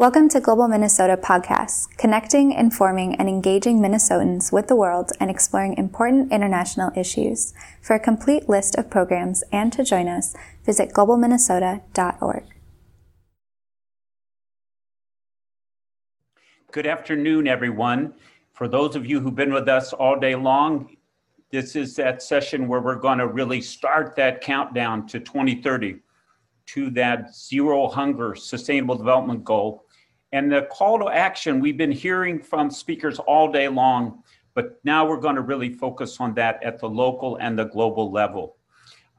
Welcome to Global Minnesota Podcasts, connecting, informing, and engaging Minnesotans with the world and exploring important international issues. For a complete list of programs and to join us, visit globalminnesota.org. Good afternoon, everyone. For those of you who've been with us all day long, this is that session where we're going to really start that countdown to 2030 to that zero hunger sustainable development goal. And the call to action, we've been hearing from speakers all day long, but now we're going to really focus on that at the local and the global level.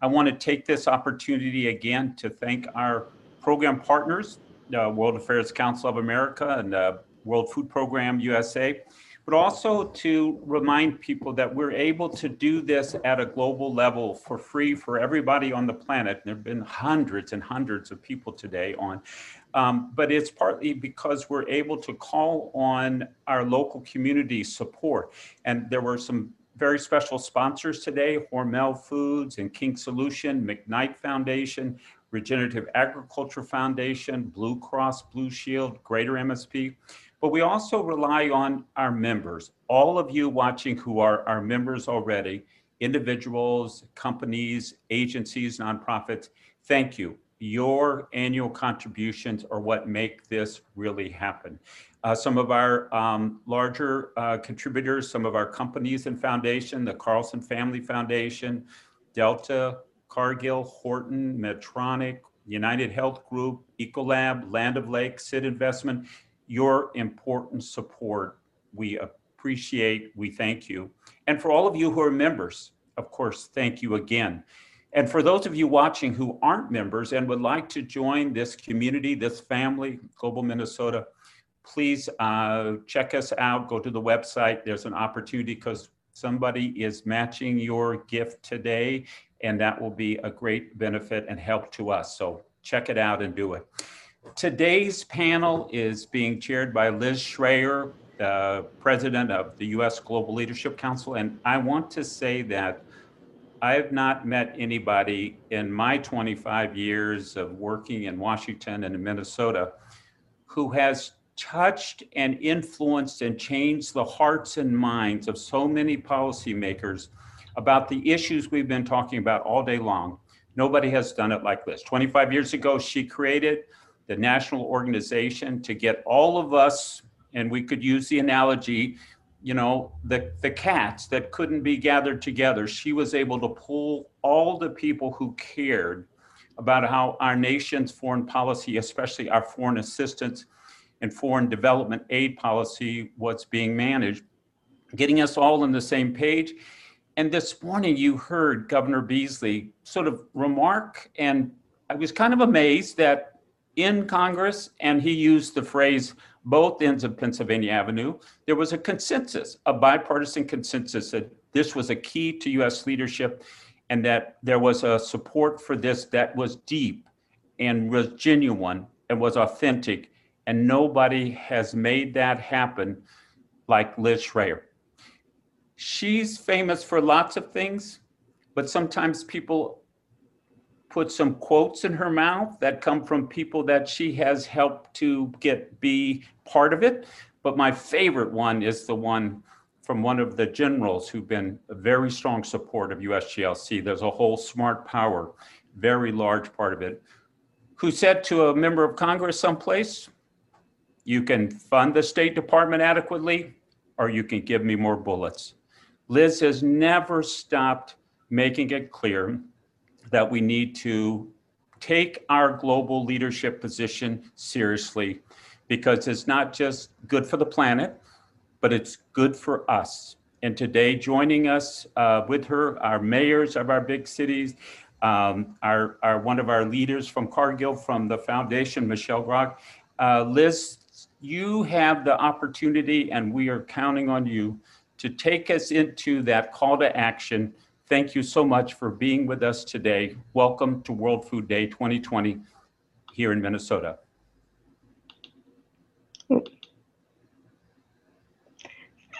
I want to take this opportunity again to thank our program partners, the World Affairs Council of America and the World Food Program USA, but also to remind people that we're able to do this at a global level for free for everybody on the planet. There have been hundreds and hundreds of people today on, um, but it's partly because we're able to call on our local community support. And there were some very special sponsors today, Hormel Foods and King Solution, McKnight Foundation, Regenerative Agriculture Foundation, Blue Cross Blue Shield, Greater MSP. But we also rely on our members, all of you watching who are our members already, individuals, companies, agencies, nonprofits. Thank you. Your annual contributions are what make this really happen. Uh, some of our um, larger uh, contributors, some of our companies and foundation, the Carlson Family Foundation, Delta, Cargill, Horton, Medtronic, United Health Group, Ecolab, Land O'Lakes, Sit Investment, your important support. We appreciate, we thank you. And for all of you who are members, of course, thank you again. And for those of you watching who aren't members and would like to join this community, this family, Global Minnesota, please uh, check us out. Go to the website. There's an opportunity because somebody is matching your gift today, and that will be a great benefit and help to us. So check it out and do it. Today's panel is being chaired by Liz Schreyer, uh, president of the U.S. Global Leadership Council. And I want to say that I have not met anybody in my 25 years of working in Washington and in Minnesota who has touched and influenced and changed the hearts and minds of so many policymakers about the issues we've been talking about all day long. Nobody has done it like this. 25 years ago, she created the national organization to get all of us, and we could use the analogy, you know, the, the cats that couldn't be gathered together. She was able to pull all the people who cared about how our nation's foreign policy, especially our foreign assistance and foreign development aid policy, was being managed, getting us all on the same page. And this morning, you heard Governor Beasley sort of remark, and I was kind of amazed that in Congress, and he used the phrase both ends of Pennsylvania Avenue. There was a consensus, a bipartisan consensus that this was a key to US leadership and that there was a support for this that was deep and was genuine and was authentic. And nobody has made that happen like Liz Schreyer. She's famous for lots of things, but sometimes people put some quotes in her mouth that come from people that she has helped to get be part of it. But my favorite one is the one from one of the generals who've been a very strong support of USGLC. There's a whole smart power, very large part of it, who said to a member of Congress someplace, you can fund the State Department adequately, or you can give me more bullets. Liz has never stopped making it clear that we need to take our global leadership position seriously because it's not just good for the planet, but it's good for us. And today, joining us uh, with her, our mayors of our big cities, um, our, our, one of our leaders from Cargill, from the foundation, Michelle Grogg. Uh, Liz, you have the opportunity, and we are counting on you to take us into that call to action Thank you so much for being with us today. Welcome to World Food Day 2020 here in Minnesota.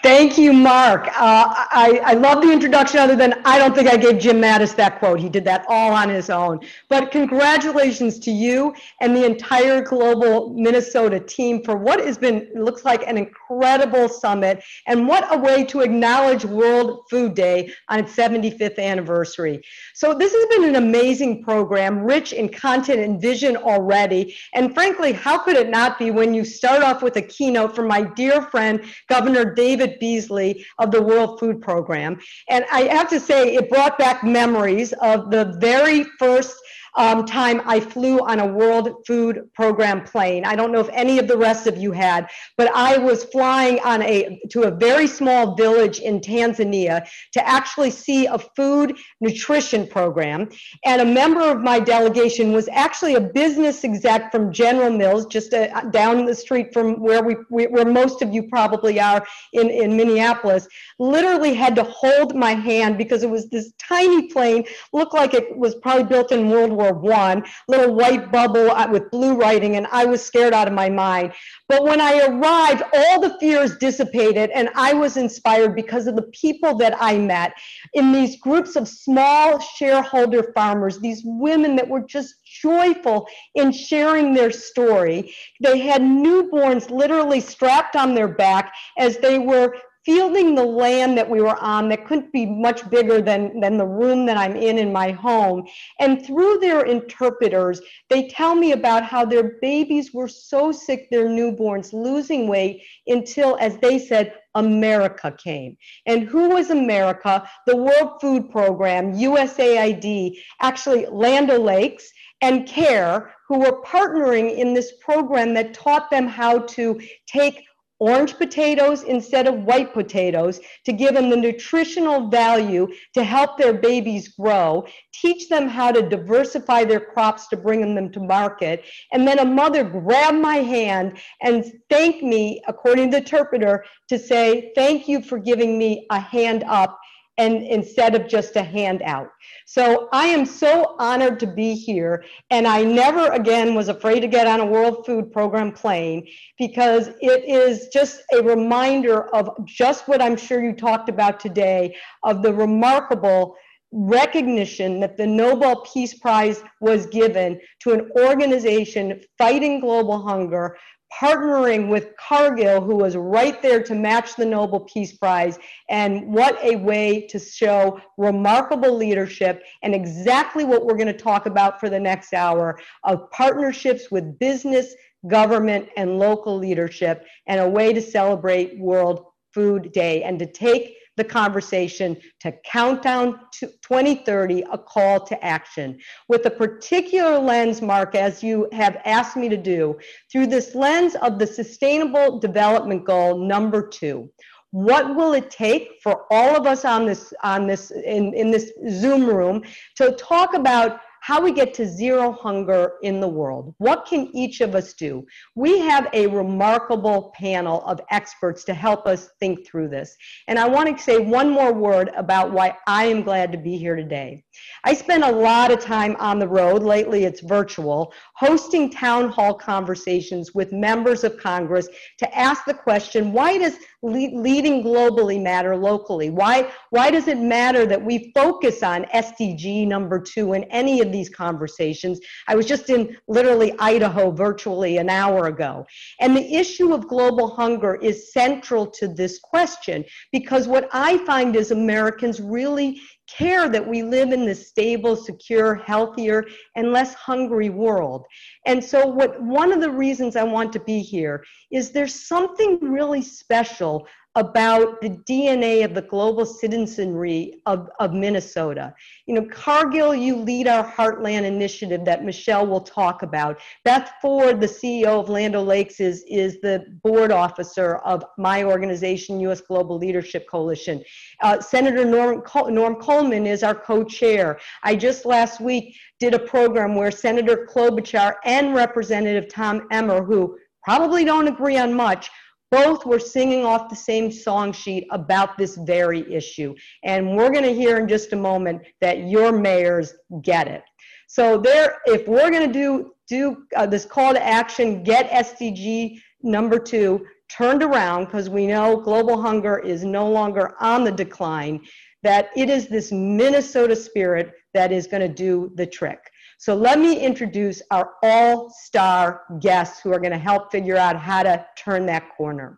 Thank you, Mark. Uh, I, I love the introduction, other than I don't think I gave Jim Mattis that quote. He did that all on his own. But congratulations to you and the entire Global Minnesota team for what has been, looks like an incredible summit, and what a way to acknowledge World Food Day on its 75th anniversary. So, this has been an amazing program, rich in content and vision already. And frankly, how could it not be when you start off with a keynote from my dear friend, Governor David Beasley of the World Food Program. And I have to say, it brought back memories of the very first um, time I flew on a World Food Program plane. I don't know if any of the rest of you had, but I was flying on a to a very small village in Tanzania to actually see a food nutrition program. And a member of my delegation was actually a business exec from General Mills, just uh, down the street from where we, where most of you probably are in, in Minneapolis. Literally had to hold my hand because it was this tiny plane, looked like it was probably built in World War War One, little white bubble uh, with blue writing, and I was scared out of my mind. But when I arrived, all the fears dissipated, and I was inspired because of the people that I met in these groups of small shareholder farmers, these women that were just joyful in sharing their story. They had newborns literally strapped on their back as they were fielding the land that we were on that couldn't be much bigger than, than the room that I'm in in my home. And through their interpreters, they tell me about how their babies were so sick, their newborns, losing weight until, as they said, America came. And who was America? The World Food Program, USAID, actually Land O'Lakes and CARE, who were partnering in this program that taught them how to take orange potatoes instead of white potatoes to give them the nutritional value to help their babies grow, teach them how to diversify their crops to bring them to market. And then a mother grabbed my hand and thanked me, according to the interpreter, to say, Thank you for giving me a hand up and instead of just a handout. So I am so honored to be here. And I never again was afraid to get on a World Food Program plane because it is just a reminder of just what I'm sure you talked about today of the remarkable recognition that the Nobel Peace Prize was given to an organization fighting global hunger partnering with Cargill, who was right there to match the Nobel Peace Prize. And what a way to show remarkable leadership and exactly what we're going to talk about for the next hour of partnerships with business, government, and local leadership, and a way to celebrate World Food Day and to take the conversation to Countdown to 2030, a call to action, with a particular lens, Mark, as you have asked me to do, through this lens of the Sustainable Development Goal number two. What will it take for all of us on this on this in, in this Zoom room to talk about how we get to zero hunger in the world. What can each of us do? We have a remarkable panel of experts to help us think through this. And I want to say one more word about why I am glad to be here today. I spend a lot of time on the road, lately it's virtual, hosting town hall conversations with members of Congress to ask the question why does leading globally matter locally? Why, why does it matter that we focus on SDG number two in any of these conversations? I was just in literally Idaho virtually an hour ago. And the issue of global hunger is central to this question because what I find is Americans really care that we live in this stable, secure, healthier, and less hungry world. And so, what one of the reasons I want to be here is there's something really special about the DNA of the global citizenry of, of Minnesota. You know, Cargill, you lead our Heartland initiative that Michelle will talk about. Beth Ford, the CEO of Land O'Lakes, is, is the board officer of my organization, U.S. Global Leadership Coalition. Uh, Senator Norm, Norm Coleman is our co-chair. I just last week did a program where Senator Klobuchar and Representative Tom Emmer, who probably don't agree on much, both were singing off the same song sheet about this very issue. And we're going to hear in just a moment that your mayors get it. So there, if we're going to do do uh, this call to action, get SDG number two turned around because we know global hunger is no longer on the decline, that it is this Minnesota spirit that is going to do the trick. So let me introduce our all star guests who are going to help figure out how to turn that corner.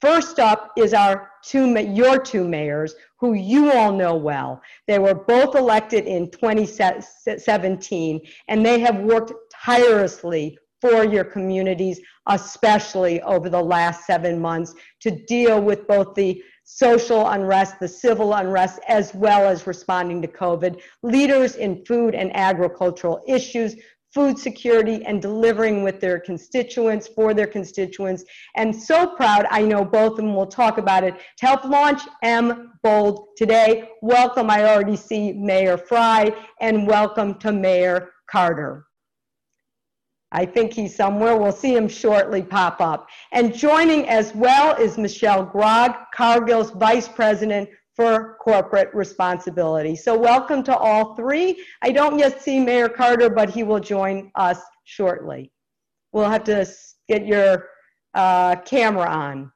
First up is our two, your two mayors, who you all know well. They were both elected in 2017, and they have worked tirelessly for your communities, especially over the last seven months, to deal with both the social unrest, the civil unrest, as well as responding to COVID. Leaders in food and agricultural issues food security and delivering with their constituents for their constituents. And so proud, I know both of them will talk about it, to help launch M Bold today. Welcome, I already see Mayor Frey and welcome to Mayor Carter. I think he's somewhere. We'll see him shortly pop up. And joining as well is Michelle Grogg, Cargill's Vice President for corporate responsibility. So welcome to all three. I don't yet see Mayor Carter, but he will join us shortly. We'll have to get your uh, camera on,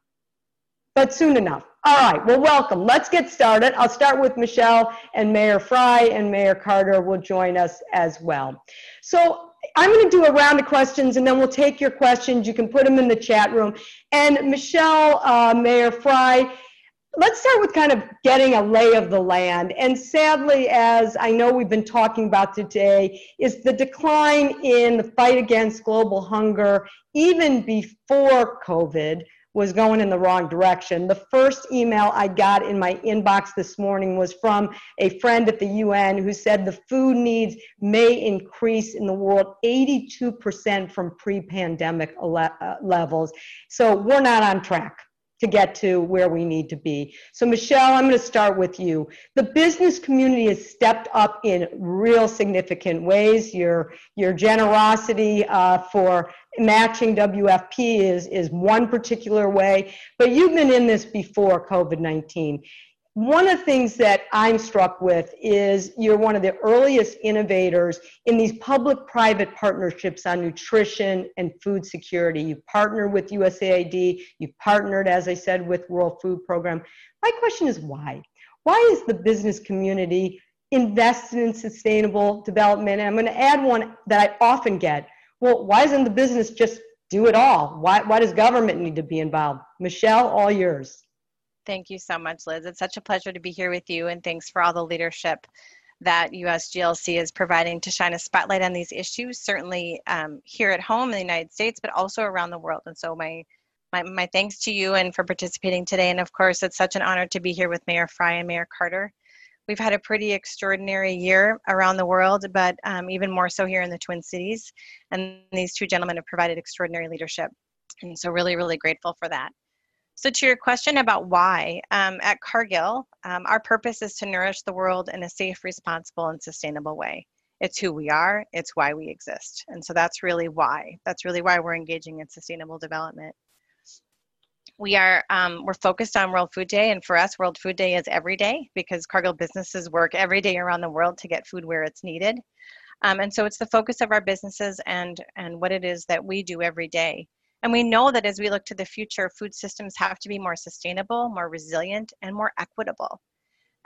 but soon enough. All right, well, welcome. Let's get started. I'll start with Michelle and Mayor Frey, and Mayor Carter will join us as well. So I'm going to do a round of questions, and then we'll take your questions. You can put them in the chat room. And Michelle, uh, Mayor Frey, Let's start with kind of getting a lay of the land. And sadly, as I know we've been talking about today, is the decline in the fight against global hunger, even before COVID, was going in the wrong direction. The first email I got in my inbox this morning was from a friend at the UN who said the food needs may increase in the world 82% from pre pandemic uh, levels. So we're not on track to get to where we need to be. So, Michelle, I'm going to start with you. The business community has stepped up in real significant ways. Your, your generosity uh, for matching WFP is, is one particular way, but you've been in this before COVID 19 one of the things that I'm struck with is you're one of the earliest innovators in these public private partnerships on nutrition and food security. You've partnered with USAID, you've partnered, as I said, with World Food Program. My question is why? Why is the business community invested in sustainable development? And I'm going to add one that I often get. Well, why doesn't the business just do it all? Why, why does government need to be involved? Michelle, all yours. Thank you so much, Liz. It's such a pleasure to be here with you, and thanks for all the leadership that USGLC is providing to shine a spotlight on these issues, certainly um, here at home in the United States, but also around the world. And so, my, my, my thanks to you and for participating today. And of course, it's such an honor to be here with Mayor Frey and Mayor Carter. We've had a pretty extraordinary year around the world, but um, even more so here in the Twin Cities. And these two gentlemen have provided extraordinary leadership. And so, really, really grateful for that. So, to your question about why, um, at Cargill, um, our purpose is to nourish the world in a safe, responsible, and sustainable way. It's who we are, it's why we exist. And so that's really why. That's really why we're engaging in sustainable development. We are um, we're focused on World Food Day, and for us, World Food Day is every day because Cargill businesses work every day around the world to get food where it's needed. Um, and so it's the focus of our businesses and and what it is that we do every day. And we know that as we look to the future, food systems have to be more sustainable, more resilient, and more equitable.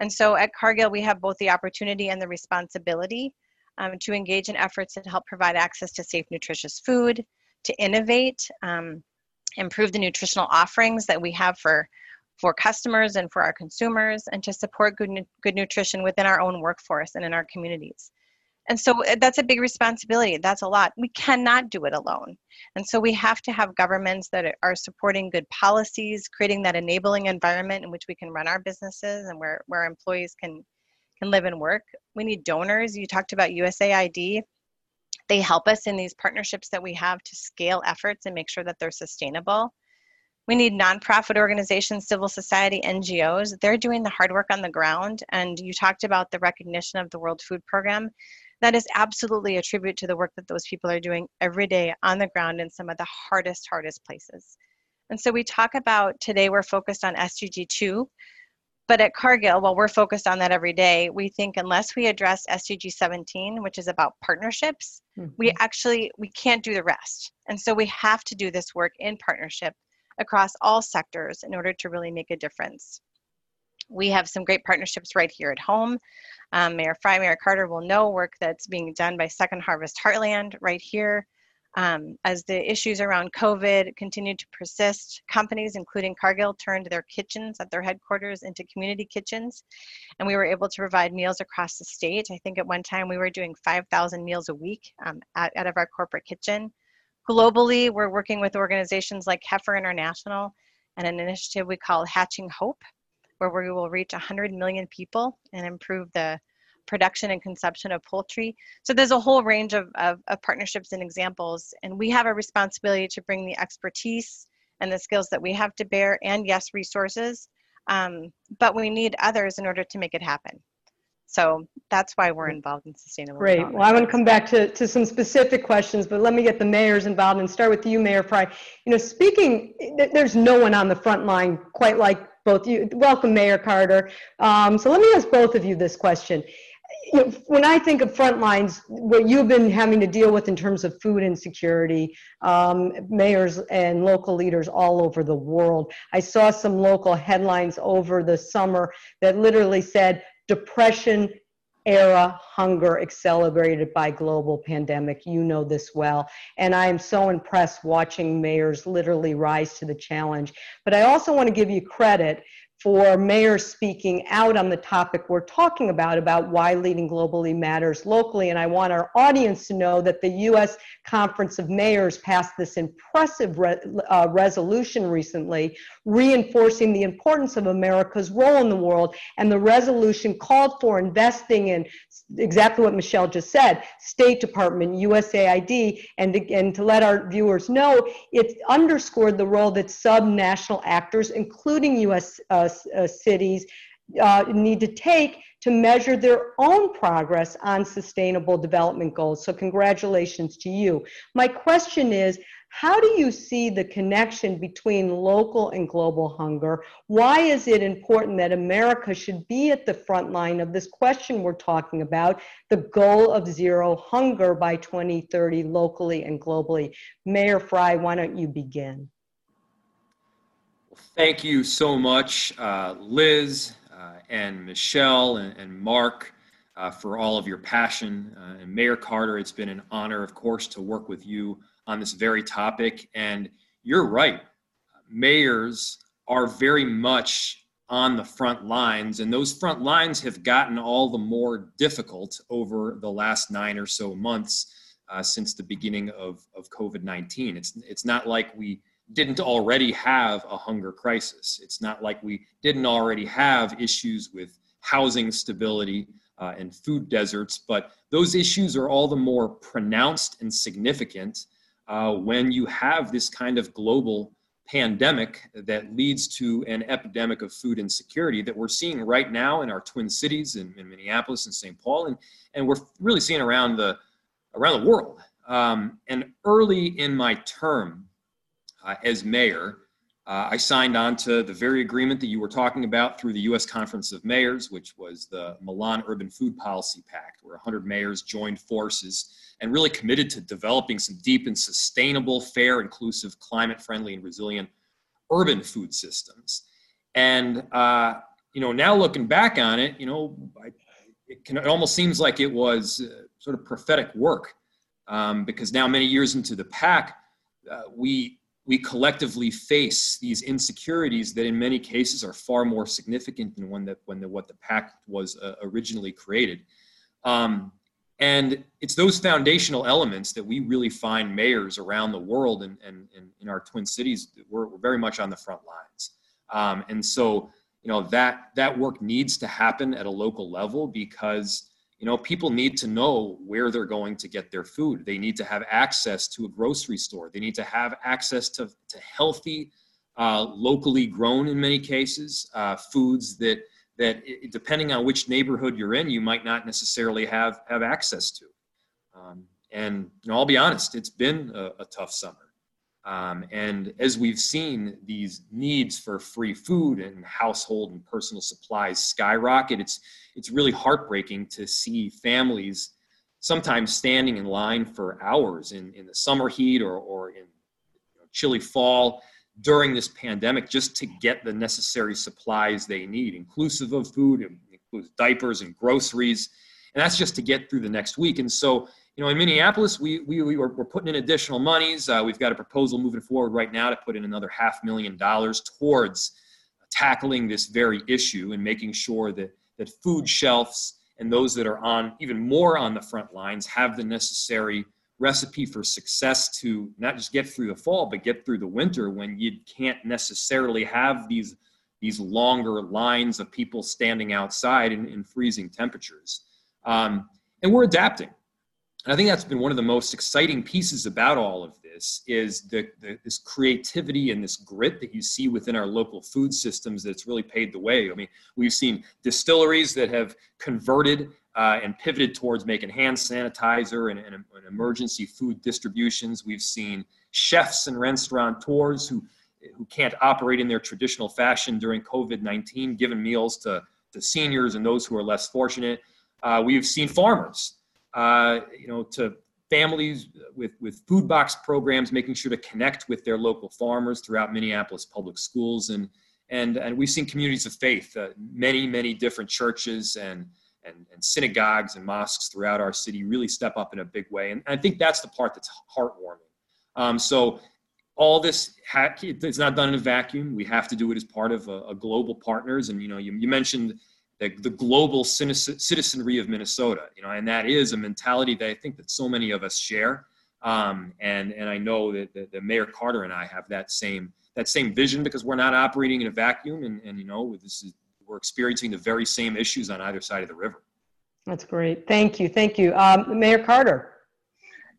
And so at Cargill, we have both the opportunity and the responsibility um, to engage in efforts that help provide access to safe, nutritious food, to innovate, um, improve the nutritional offerings that we have for, for customers and for our consumers, and to support good, good nutrition within our own workforce and in our communities. And so eh, that's a big responsibility. That's a lot. We cannot do it alone. And so we have to have governments that are supporting good policies, creating that enabling environment in which we can run our businesses and where, where employees can, can live and work. We need donors. You talked about USAID. They help us in these partnerships that we have to scale efforts and make sure that they're sustainable. We need nonprofit organizations, civil society, NGOs. They're doing the hard work on the ground. And you talked about the recognition of the World Food Program that is absolutely a tribute to the work that those people are doing every day on the ground in some of the hardest, hardest places. And so we talk about today, we're focused on SDG 2, but at Cargill, while we're focused on that every day, we think unless we address SDG 17, which is about partnerships, mm-hmm. we actually we can't do the rest. And so we have to do this work in partnership across all sectors in order to really make a difference. We have some great partnerships right here at home. Um, Mayor Frey, Mayor Carter will know work that's being done by Second Harvest Heartland right here. Um, as the issues around COVID continue to persist, companies, including Cargill, turned their kitchens at their headquarters into community kitchens, and we were able to provide meals across the state. I think at one time we were doing 5,000 meals a week um, out, out of our corporate kitchen. Globally, we're working with organizations like Heifer International and an initiative we call Hatching Hope, where we will reach 100 million people and improve the production and consumption of poultry. So there's a whole range of, of, of, partnerships and examples, and we have a responsibility to bring the expertise and the skills that we have to bear, and yes, resources, um, but we need others in order to make it happen. So that's why we're involved in sustainable Great. Well, I want to come back to, to some specific questions, but let me get the mayors involved and start with you, Mayor Frey. You know, speaking, there's no one on the front line quite like both you. Welcome, Mayor Carter. Um, so let me ask both of you this question you know, when I think of front lines, what you've been having to deal with in terms of food insecurity, um, mayors and local leaders all over the world. I saw some local headlines over the summer that literally said depression era hunger accelerated by global pandemic. You know this well. And i am so impressed watching mayors literally rise to the challenge. But i also want to give you credit for mayors speaking out on the topic we're talking about, about why leading globally matters locally. And I want our audience to know that the U.S. Conference of Mayors passed this impressive re- uh, resolution recently, reinforcing the importance of America's role in the world. And the resolution called for investing in exactly what Michelle just said State Department, USAID, and, and to let our viewers know, it underscored the role that sub-national actors, including U.S. Uh, cities uh, need to take to measure their own progress on sustainable development goals. So, congratulations to you. My question is how do you see the connection between local and global hunger? Why is it important that America should be at the front line of this question we're talking about, the goal of zero hunger by 2030 locally and globally? Mayor Frey, why don't you begin? Thank you so much, uh, Liz uh, and Michelle and, and Mark, uh, for all of your passion. Uh, and Mayor Carter, it's been an honor, of course, to work with you on this very topic. And you're right, mayors are very much on the front lines, and those front lines have gotten all the more difficult over the last nine or so months uh, since the beginning of, of COVID 19. It's, it's not like we didn't already have a hunger crisis. It's not like we didn't already have issues with housing stability uh, and food deserts, but those issues are all the more pronounced and significant uh, when you have this kind of global pandemic that leads to an epidemic of food insecurity that we're seeing right now in our twin cities in, in Minneapolis and St. Paul, and, and we're really seeing around the around the world. Um, and early in my term, uh, as mayor, uh, I signed on to the very agreement that you were talking about through the U.S. Conference of Mayors, which was the Milan Urban Food Policy Pact, where 100 mayors joined forces and really committed to developing some deep and sustainable, fair, inclusive, climate friendly, and resilient urban food systems. And, uh, you know, now looking back on it, you know, I, it, can, it almost seems like it was uh, sort of prophetic work um, because now, many years into the pact, uh, we we collectively face these insecurities that in many cases are far more significant than when the, when the, what the pact was uh, originally created. Um, and it's those foundational elements that we really find mayors around the world and, and, and in our twin cities, we're, we're, very much on the front lines. Um, and so, you know, that, that work needs to happen at a local level because you know people need to know where they're going to get their food. They need to have access to a grocery store. They need to have access to, to healthy uh, locally grown in many cases uh, foods that that depending on which neighborhood you're in you might not necessarily have have access to. Um, and you know i'll be honest it's been a, a tough summer um, and as we've seen these needs for free food and household and personal supplies skyrocket, it's, it's really heartbreaking to see families sometimes standing in line for hours in, in the summer heat or, or in you know, chilly fall during this pandemic just to get the necessary supplies they need, inclusive of food, includes diapers and groceries. And that's just to get through the next week. And so, you know, in Minneapolis, we, we, we were, we're putting in additional monies. Uh, we've got a proposal moving forward right now to put in another half million dollars towards tackling this very issue and making sure that, that food shelves and those that are on even more on the front lines have the necessary recipe for success to not just get through the fall but get through the winter when you can't necessarily have these these longer lines of people standing outside in, in freezing temperatures um, and we're adapting and i think that's been one of the most exciting pieces about all of this is the, the, this creativity and this grit that you see within our local food systems that's really paved the way i mean we've seen distilleries that have converted uh, and pivoted towards making hand sanitizer and, and, and, emergency food distributions. We've seen chefs and restaurateurs who, who can't operate in their traditional fashion during COVID 19, giving meals to, to seniors and those who are less fortunate. Uh, we've seen farmers, uh, you know, to families with, with food box programs, making sure to connect with their local farmers throughout Minneapolis public schools. And, and, and we've seen communities of faith, uh, many, many different churches and and, and synagogues and mosques throughout our city really step up in a big way. And I think that's the part that's heartwarming. Um, so all this ha- it's not done in a vacuum. We have to do it as part of a, a global partners. And you know, you, you mentioned the, the global citizenry of Minnesota. You know, and that is a mentality that I think that so many of us share. Um, and and I know that, that, that Mayor Carter and I have that same that same vision because we're not operating in a vacuum. And and you know, this is we're experiencing the very same issues on either side of the river. That's great. Thank you. Thank you. Um, Mayor Carter.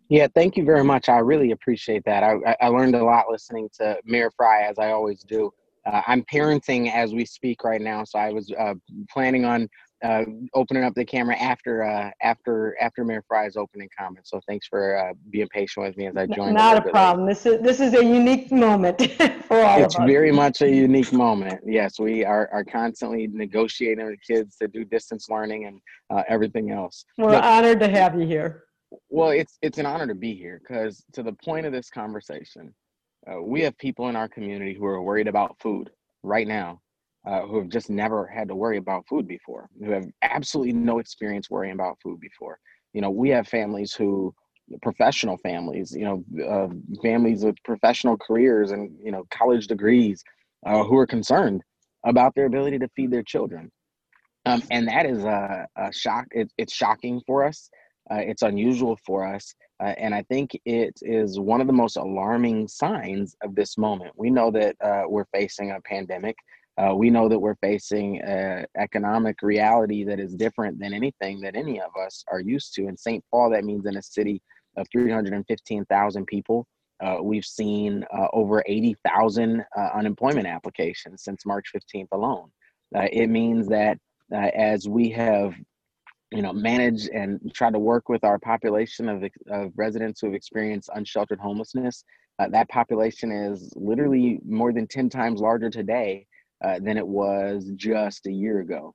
Yeah, thank you very much. I really appreciate that. I, I learned a lot listening to Mayor Frey, as I always do. Uh, I'm parenting as we speak right now, so I was uh, planning on uh, opening up the camera after uh, after after Mayor Frey's opening comments. So thanks for uh, being patient with me as I joined. Not a, a problem. This is this is a unique moment for all It's very much a unique moment. Yes, we are are constantly negotiating with kids to do distance learning and uh, everything else. We're but, honored to have you here. Well, it's it's an honor to be here because to the point of this conversation, uh, we have people in our community who are worried about food right now uh, who have just never had to worry about food before, who have absolutely no experience worrying about food before. You know, we have families who, professional families, you know, uh, families with professional careers and, you know, college degrees uh, who are concerned about their ability to feed their children. Um, and that is a, a shock. It, it's shocking for us. Uh, it's unusual for us. Uh, and I think it is one of the most alarming signs of this moment. We know that uh, we're facing a pandemic. Uh, we know that we're facing an economic reality that is different than anything that any of us are used to. In St. Paul, that means in a city of 315,000 people, uh, we've seen uh, over 80,000 uh, unemployment applications since March 15th alone. It means that as we have you know, manage and try to work with our population of, of residents who have experienced unsheltered homelessness, that population is literally more than 10 times larger today uh, than it was just a year ago.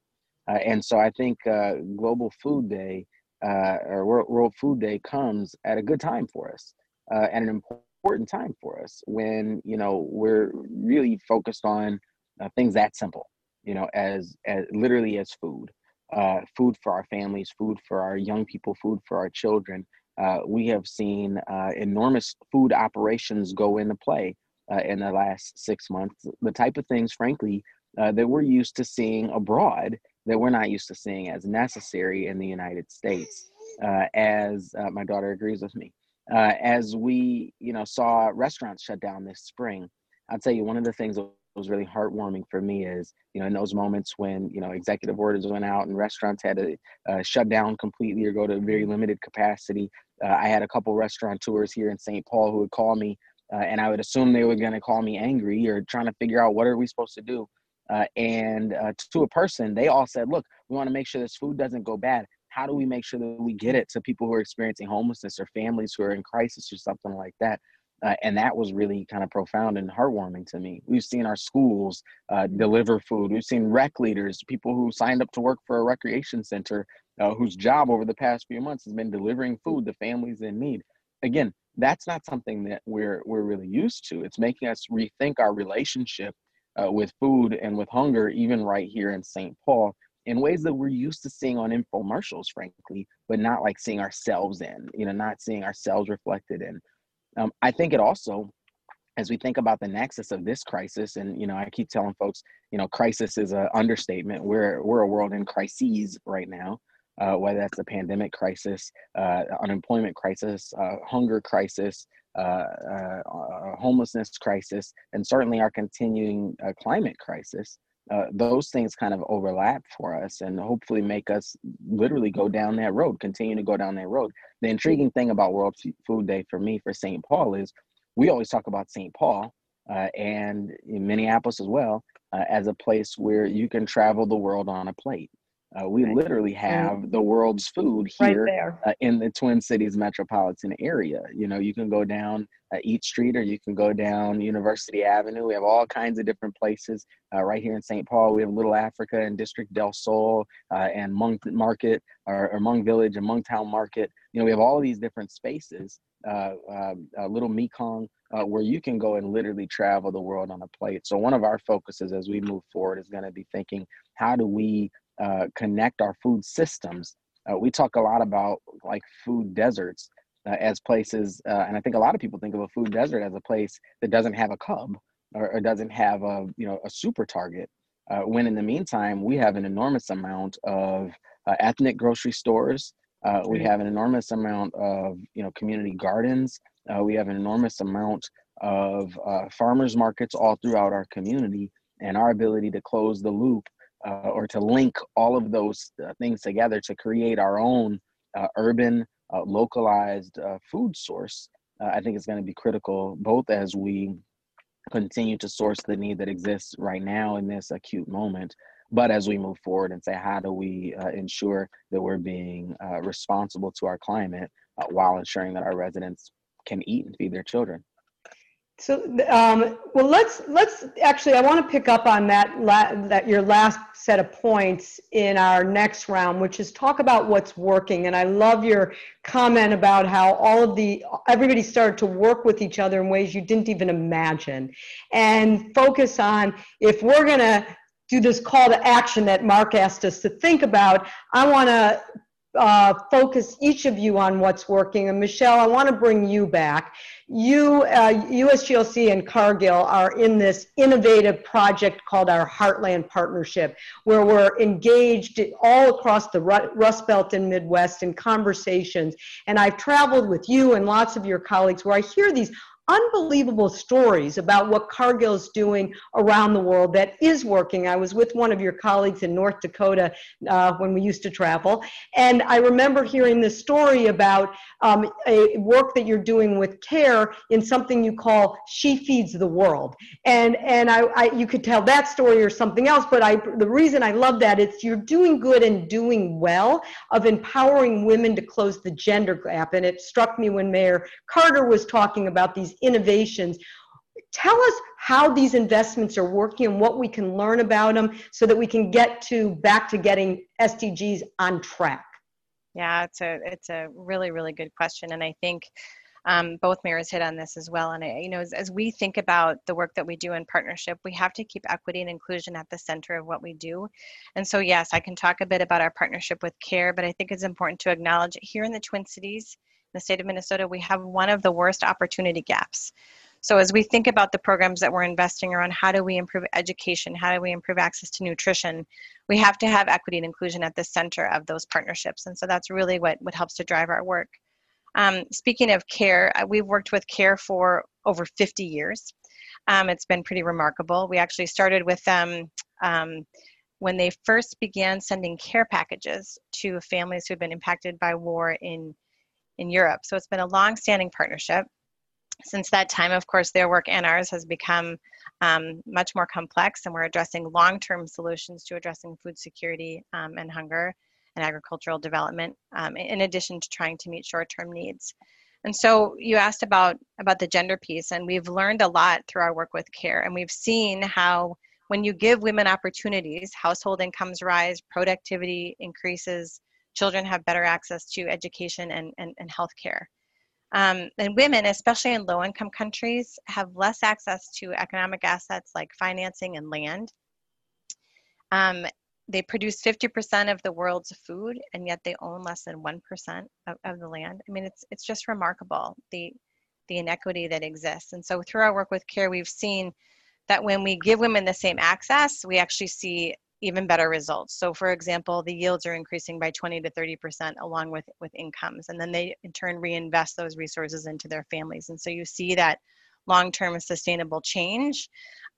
Uh, and so I think uh, Global Food Day uh, or World Food Day comes at a good time for us, uh, at an important time for us when you know we're really focused on things that simple, you know, as, as literally as food, food for our families, food for our young people, food for our children. we have seen enormous food operations go into play uh, in the last six months. The type of things, frankly, uh, that we're used to seeing abroad that we're not used to seeing as necessary in the United States. Uh, as uh, my daughter agrees with me, uh, as we you know saw restaurants shut down this spring, I'll tell you one of the things that was really heartwarming for me is you know in those moments when you know executive orders went out and restaurants had to uh, shut down completely or go to very limited capacity. I had a couple restaurateurs here in St. Paul who would call me uh, and I would assume they were going to call me angry or trying to figure out what are we supposed to do. Uh, and uh, to a person, they all said, "Look, we want to make sure this food doesn't go bad. How do we make sure that we get it to people who are experiencing homelessness or families who are in crisis or something like that?" Uh, and that was really kind of profound and heartwarming to me. We've seen our schools uh, deliver food. We've seen rec leaders, people who signed up to work for a recreation center, uh, whose job over the past few months has been delivering food to families in need. Again, that's not something that we're we're really used to. It's making us rethink our relationship uh, with food and with hunger, even right here in St. Paul, in ways that we're used to seeing on infomercials, frankly, but not like seeing ourselves in. You know, not seeing ourselves reflected in. Um, I think it also as we think about the nexus of this crisis and you know i keep telling folks you know crisis is an understatement we're we're a world in crises right now uh, whether that's the pandemic crisis, uh, unemployment crisis, uh, hunger crisis, uh, uh, uh, homelessness crisis, and certainly our continuing climate crisis. Uh, those things kind of overlap for us and hopefully mm-hmm. make us literally go down that road, continue to go down that road. The intriguing mm-hmm. thing about World Food Day for me, for St. Paul, is we always talk about St. Paul uh, and in Minneapolis as well uh, as a place where you can travel the world on a plate. Uh, we right. literally have the world's food here right uh, in the Twin Cities metropolitan area. You know, you can go down uh, Eat Street or you can go down University Avenue. We have all kinds of different places uh, right here in St. Paul. We have Little Africa and District del Sol uh, and Hmong Market or, or Hmong Village and Hmongtown Market. You know, we have all these different spaces, uh, um, Little Mekong, where you can go and literally travel the world on a plate. So one of our focuses as we move forward is going to be thinking, how do we uh, connect our food systems. Uh, we talk a lot about like food deserts uh, as places, uh, and I think a lot of people think of a food desert as a place that doesn't have a Cub or, or doesn't have a you know a super Target. Uh, when in the meantime, we have an enormous amount of ethnic grocery stores. we have an enormous amount of you know community gardens. we have an enormous amount of farmers markets all throughout our community, and our ability to close the loop uh, or to link all of those uh, things together to create our own uh, urban, uh, localized uh, food source, uh, I think is going to be critical both as we continue to source the need that exists right now in this acute moment, but as we move forward and say, how do we ensure that we're being responsible to our climate while ensuring that our residents can eat and feed their children? So, um, well, let's let's actually. I want to pick up on that la- that your last set of points in our next round, which is talk about what's working. And I love your comment about how all of the everybody started to work with each other in ways you didn't even imagine, and focus on if we're to do this call to action that Mark asked us to think about. I want to uh, focus each of you on what's working. And Michelle, I want to bring you back. You, uh, USGLC and Cargill are in this innovative project called our Heartland Partnership, where we're engaged all across the Rust Belt and Midwest in conversations. And I've traveled with you and lots of your colleagues where I hear these unbelievable stories about what Cargill's doing around the world that is working. I was with one of your colleagues in North Dakota uh, when we used to travel, and I remember hearing this story about um, a work that you're doing with CARE in something you call She Feeds the World. And, and I, I you could tell that story or something else, but I, the reason I love that is you're doing good and doing well of empowering women to close the gender gap. And it struck me when Mayor Carter was talking about these innovations. Tell us how these investments are working and what we can learn about them so that we can get to back to getting SDGs on track. Yeah, it's a it's a really really good question, and I think um, both mayors hit on this as well. And you know, as, as, we think about the work that we do in partnership, we have to keep equity and inclusion at the center of what we do. And so, yes, I can talk a bit about our partnership with CARE, but I think it's important to acknowledge here in the Twin Cities, the state of Minnesota, we have one of the worst opportunity gaps. So as we think about the programs that we're investing around how do we improve education, how do we improve access to nutrition, we have to have equity and inclusion at the center of those partnerships. And so that's really what, what helps to drive our work. Um, speaking of care, uh, we've worked with care for over 50 years. Um, it's been pretty remarkable. We actually started with them um, when they first began sending care packages to families who had been impacted by war in in Europe. So it's been a long-standing partnership. Since that time, of course, their work and ours has become um, much more complex, and we're addressing long-term solutions to addressing food security um, and hunger and agricultural development, um, in addition to trying to meet short-term needs. And so you asked about about the gender piece, and we've learned a lot through our work with CARE, and we've seen how when you give women opportunities, household incomes rise, productivity increases, children have better access to education and, and, and health care. Um, and women, especially in low income countries, have less access to economic assets like financing and land. Um, they produce 50% of the world's food, and yet they own less than 1% of, of the land. I mean, it's, it's just remarkable, the, the inequity that exists. And so through our work with CARE, we've seen that when we give women the same access, we actually see even better results. So for example, the yields are increasing by 20 to 30% along with, with incomes. And then they in turn reinvest those resources into their families. And so you see that long-term sustainable change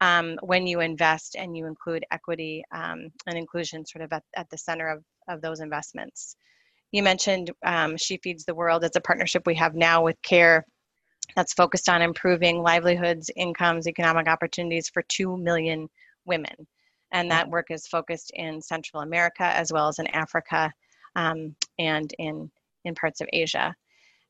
um, when you invest and you include equity um, and inclusion sort of at, at the center of, of those investments. You mentioned um, She Feeds the World. It's a partnership we have now with CARE that's focused on improving livelihoods, incomes, economic opportunities for 2 million women and that work is focused in Central America as well as in Africa um, and in in parts of Asia.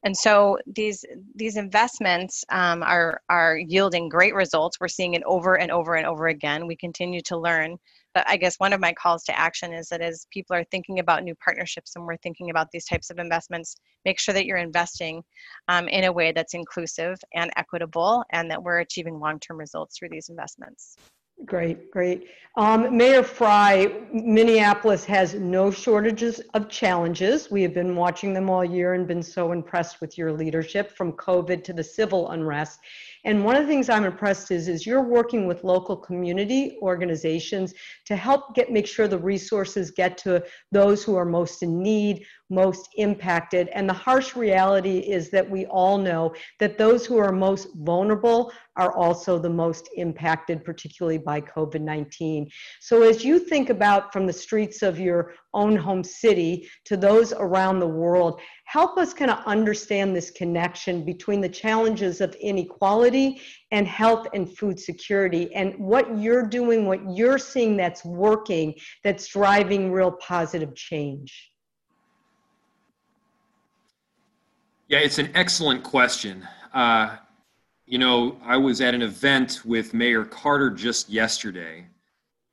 And so these these investments um, are are yielding great results. We're seeing it over and over and over again. We continue to learn. But I guess one of my calls to action is that as people are thinking about new partnerships and we're thinking about these types of investments, make sure that you're investing um, in a way that's inclusive and equitable, and that we're achieving long-term results through these investments. Great, great. Um, Mayor Frey, Minneapolis has no shortages of challenges. We have been watching them all year and been so impressed with your leadership from COVID to the civil unrest. And one of the things I'm impressed is, is you're working with local community organizations to help get make sure the resources get to those who are most in need, most impacted. And the harsh reality is that we all know that those who are most vulnerable are also the most impacted, particularly by COVID 19. So, as you think about from the streets of your own home city to those around the world, help us kind of understand this connection between the challenges of inequality and health and food security and what you're doing, what you're seeing that's working, that's driving real positive change. Yeah, it's an excellent question. Uh, you know, I was at an event with Mayor Carter just yesterday,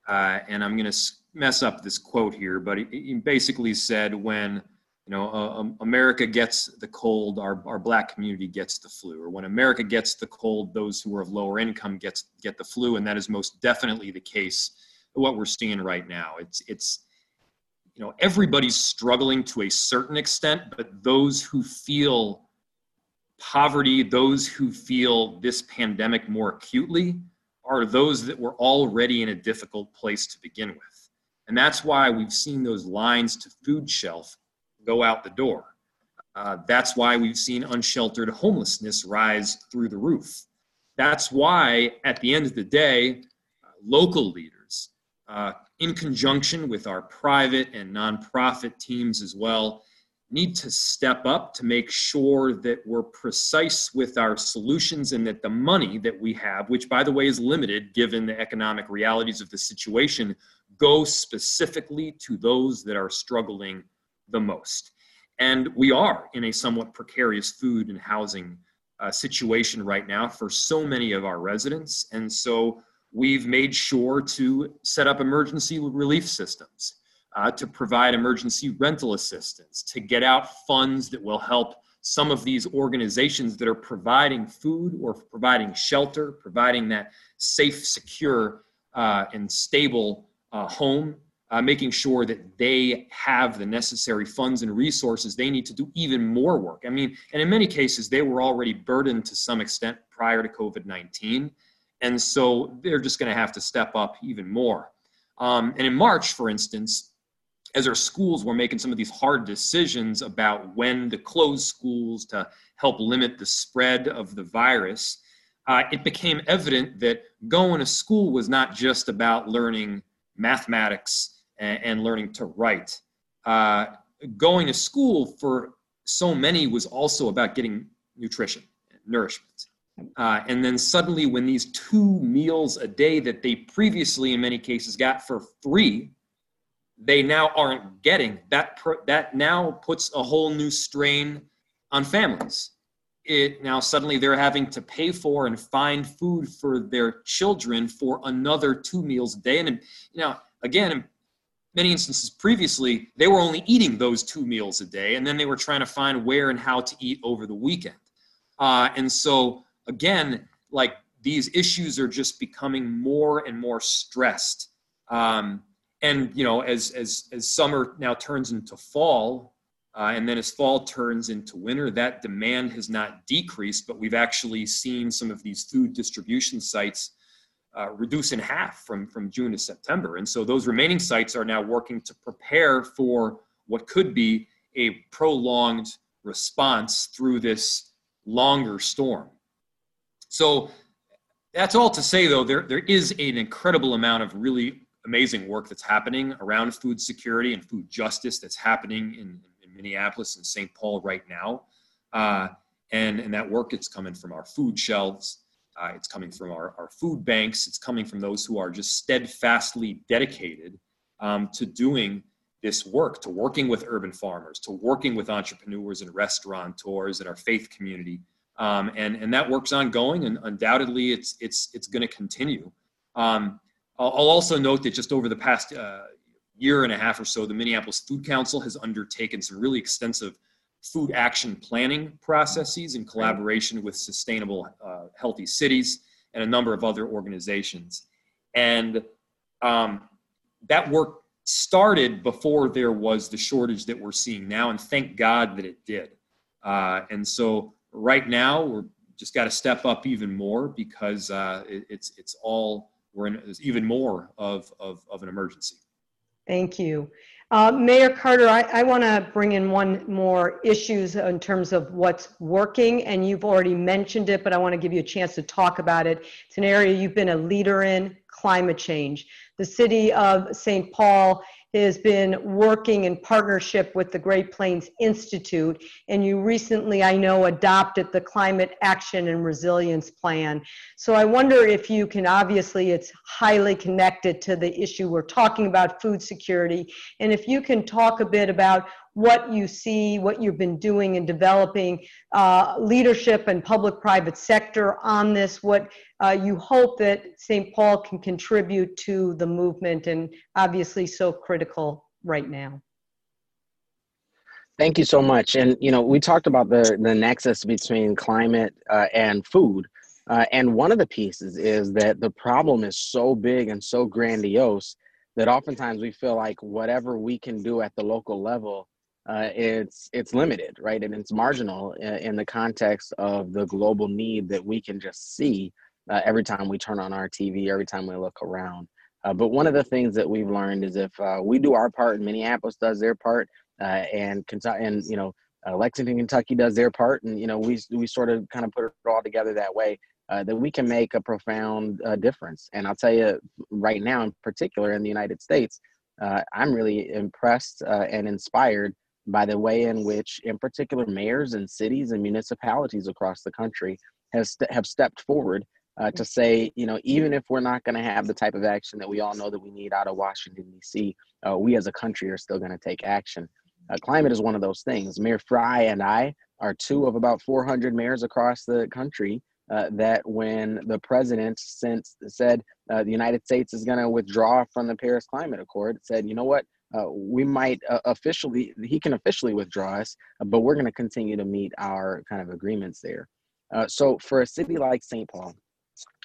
uh, and I'm going to mess up this quote here, but he, he basically said when you know uh, America gets the cold, our our black community gets the flu, or when America gets the cold, those who are of lower income gets get the flu, and that is most definitely the case. What we're seeing right now, it's it's you know everybody's struggling to a certain extent but those who feel poverty those who feel this pandemic more acutely are those that were already in a difficult place to begin with. And that's why we've seen those lines to food shelf go out the door. Uh, that's why we've seen unsheltered homelessness rise through the roof. That's why at the end of the day uh, local leaders uh, in conjunction with our private and nonprofit teams as well, need to step up to make sure that we're precise with our solutions and that the money that we have, which by the way is limited given the economic realities of the situation, go specifically to those that are struggling the most. And we are in a somewhat precarious food and housing uh, situation right now for so many of our residents. And so We've made sure to set up emergency relief systems, uh, to provide emergency rental assistance, to get out funds that will help some of these organizations that are providing food or providing shelter, providing that safe, secure, uh, and stable uh, home, uh, making sure that they have the necessary funds and resources they need to do even more work. I mean, and in many cases, they were already burdened to some extent prior to COVID 19. And so they're just going to have to step up even more. Um, and in March, for instance, as our schools were making some of these hard decisions about when to close schools to help limit the spread of the virus, uh, it became evident that going to school was not just about learning mathematics and, and learning to write. Uh, going to school for so many was also about getting nutrition, and nourishment. Uh, and then suddenly, when these two meals a day that they previously, in many cases, got for free, they now aren't getting that. That now puts a whole new strain on families. It now suddenly they're having to pay for and find food for their children for another two meals a day. And you know, again, in many instances previously, they were only eating those two meals a day, and then they were trying to find where and how to eat over the weekend. Uh, and so, again, like these issues are just becoming more and more stressed. Um, and you know, as as as summer now turns into fall, uh, and then as fall turns into winter, that demand has not decreased, but we've actually seen some of these food distribution sites uh, reduce in half from from June to September. And so those remaining sites are now working to prepare for what could be a prolonged response through this longer storm. So that's all to say, though, there, there is an incredible amount of really amazing work that's happening around food security and food justice that's happening in, in Minneapolis and St. Paul right now. Uh, and, and that work, it's coming from our food shelves. Uh, it's coming from our, our food banks. It's coming from those who are just steadfastly dedicated um, to doing this work, to working with urban farmers, to working with entrepreneurs and restaurateurs in our faith community. Um, and, and that work's ongoing, and undoubtedly it's, it's, it's going to continue. Um, I'll, I'll, also note that just over the past uh, year and a half or so, the Minneapolis Food Council has undertaken some really extensive food action planning processes in collaboration with Sustainable uh, Healthy Cities and a number of other organizations. And um, that work started before there was the shortage that we're seeing now, and thank God that it did. Uh, and so right now we're just got to step up even more because uh, it, it's it's all we're in even more of, of, of an emergency. Thank you. Uh, Mayor Carter, I, I want to bring in one more issues in terms of what's working, and you've already mentioned it, but I want to give you a chance to talk about it. It's an area you've been a leader in, climate change. The city of St. Paul has been working in partnership with the Great Plains Institute, and you recently, I know, adopted the Climate Action and Resilience Plan. So I wonder if you can, obviously, it's highly connected to the issue we're talking about, food security, and if you can talk a bit about what you see, what you've been doing in developing uh, leadership and public-private sector on this, what uh, you hope that St. Paul can contribute to the movement and obviously so critical right now. Thank you so much. And, you know, we talked about the, the nexus between climate uh, and food. Uh, and one of the pieces is that the problem is so big and so grandiose that oftentimes we feel like whatever we can do at the local level uh, it's it's limited, right? And it's marginal in, in, the context of the global need that we can just see uh, every time we turn on our TV, every time we look around. Uh, but one of the things that we've learned is if uh, we do our part and Minneapolis does their part, uh, and and you know uh, Lexington, Kentucky does their part, and you know we we sort of kind of put it all together that way. that we can make a profound difference. And I'll tell you right now, in particular in the United States, I'm really impressed and inspired by the way in which, in particular, mayors and cities and municipalities across the country has have stepped forward uh, to say, you know, even if we're not going to have the type of action that we all know that we need out of Washington D.C., uh, we as a country are still going to take action. Uh, climate is one of those things. Mayor Frey and I are two of about 400 mayors across the country uh, that when the president since said uh, the United States is going to withdraw from the Paris Climate Accord, said, you know what, uh, we might uh, officially he can officially withdraw us uh, but we're going to continue to meet our kind of agreements there. Uh, so for a city like st paul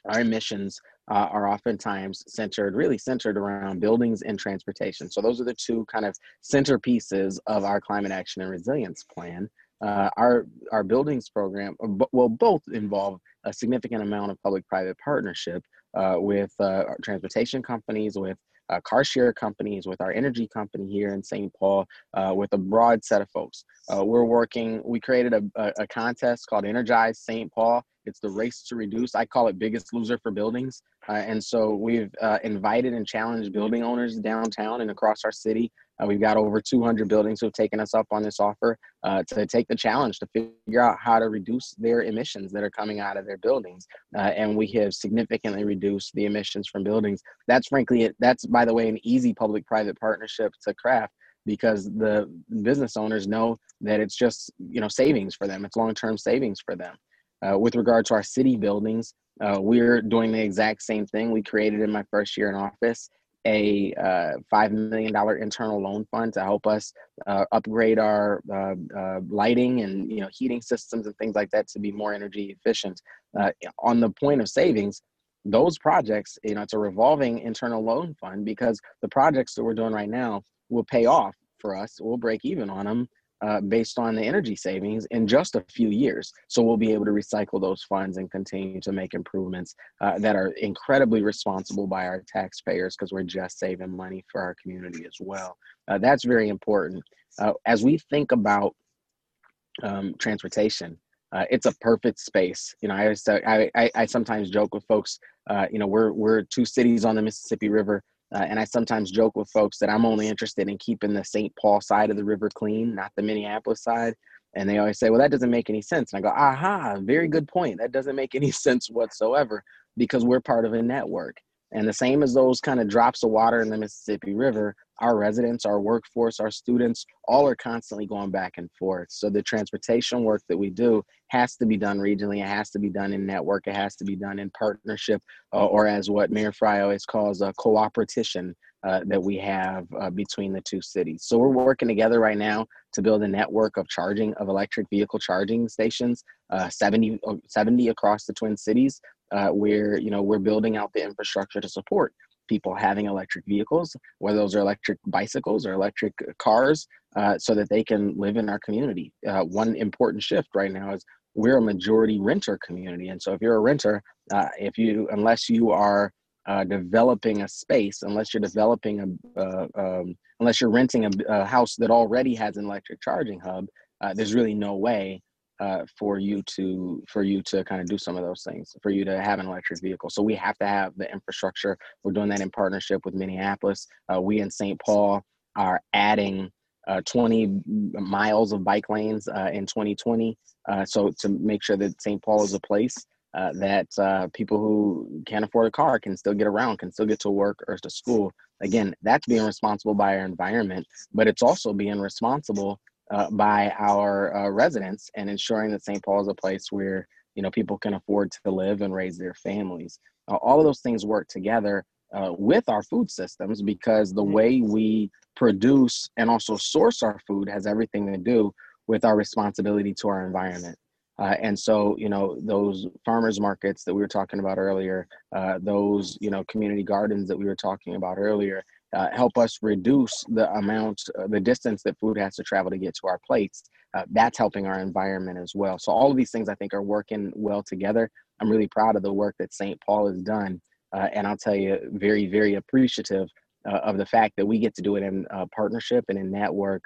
our emissions uh, are oftentimes centered really centered around buildings and transportation. So those are the two kind of centerpieces of our climate action and resilience plan. Our our buildings program will both involve a significant amount of public-private partnership with transportation companies with uh, car share companies, with our energy company here in St. Paul, uh, with a broad set of folks. Uh, we're working, we created a, a, a, contest called Energize St. Paul. It's the race to reduce. I call it biggest loser for buildings. Uh, and so we've uh, invited and challenged building owners downtown and across our city uh, we've got over 200 buildings who have taken us up on this offer uh, to take the challenge to figure out how to reduce their emissions that are coming out of their buildings. Uh, and we have significantly reduced the emissions from buildings. That's frankly, that's by the way, an easy public private partnership to craft because the business owners know that it's just you know savings for them it's long-term savings for them uh, with regard to our city buildings uh, we're doing the exact same thing we created in my first year in office a uh, $5 million internal loan fund to help us uh, upgrade our uh, uh, lighting and you know heating systems and things like that to be more energy efficient. Uh, on the point of savings, those projects, you know, it's a revolving internal loan fund because the projects that we're doing right now will pay off for us. We'll break even on them uh, based on the energy savings in just a few years. So we'll be able to recycle those funds and continue to make improvements uh, that are incredibly responsible by our taxpayers because we're just saving money for our community as well. Uh, that's very important. Uh, as we think about um, transportation, uh, it's a perfect space. You know, I, I, I, I sometimes joke with folks. Uh, you know, we're we're two cities on the Mississippi River. Uh, and I sometimes joke with folks that I'm only interested in keeping the St. Paul side of the river clean, not the Minneapolis side. And they always say, well, that doesn't make any sense. And I go, aha, very good point. That doesn't make any sense whatsoever because we're part of a network. And the same as those kind of drops of water in the Mississippi River, our residents, our workforce, our students, all are constantly going back and forth. So the transportation work that we do has to be done regionally. It has to be done in network. It has to be done in partnership, uh, or as what Mayor Frey always calls a cooperation uh, that we have uh, between the two cities. So we're working together right now to build a network of charging of electric vehicle charging stations, uh, 70, 70 across the Twin Cities, uh, where you know we're building out the infrastructure to support people having electric vehicles, whether those are electric bicycles or electric cars, uh, so that they can live in our community. Uh, one important shift right now is we're a majority renter community, and so if you're a renter, uh, if you unless you are uh, developing a space, unless you're developing a, uh, um, unless you're renting a, a, house that already has an electric charging hub, uh, there's really no way uh, for you to for you to kind of do some of those things for you to have an electric vehicle. So we have to have the infrastructure. We're doing that in partnership with minneapolis. Uh, we in st paul are adding uh, 20 miles of bike lanes uh, in 2020 uh, so to make sure that st paul is a place uh, that people who can't afford a car can still get around can still get to work or to school. Again that's being responsible by our environment but it's also being responsible uh, by our uh, residents and ensuring that St. Paul is a place where you know people can afford to live and raise their families. Uh, all of those things work together uh, with our food systems because the way we produce and also source our food has everything to do with our responsibility to our environment. Uh, and so, you know, those farmers markets that we were talking about earlier, uh, those, you know, community gardens that we were talking about earlier, uh, help us reduce the amount, uh, the distance that food has to travel to get to our plates. Uh, that's helping our environment as well. So all of these things I think are working well together. I'm really proud of the work that St. Paul has done, uh, and I'll tell you, very, very appreciative uh, of the fact that we get to do it in partnership and in network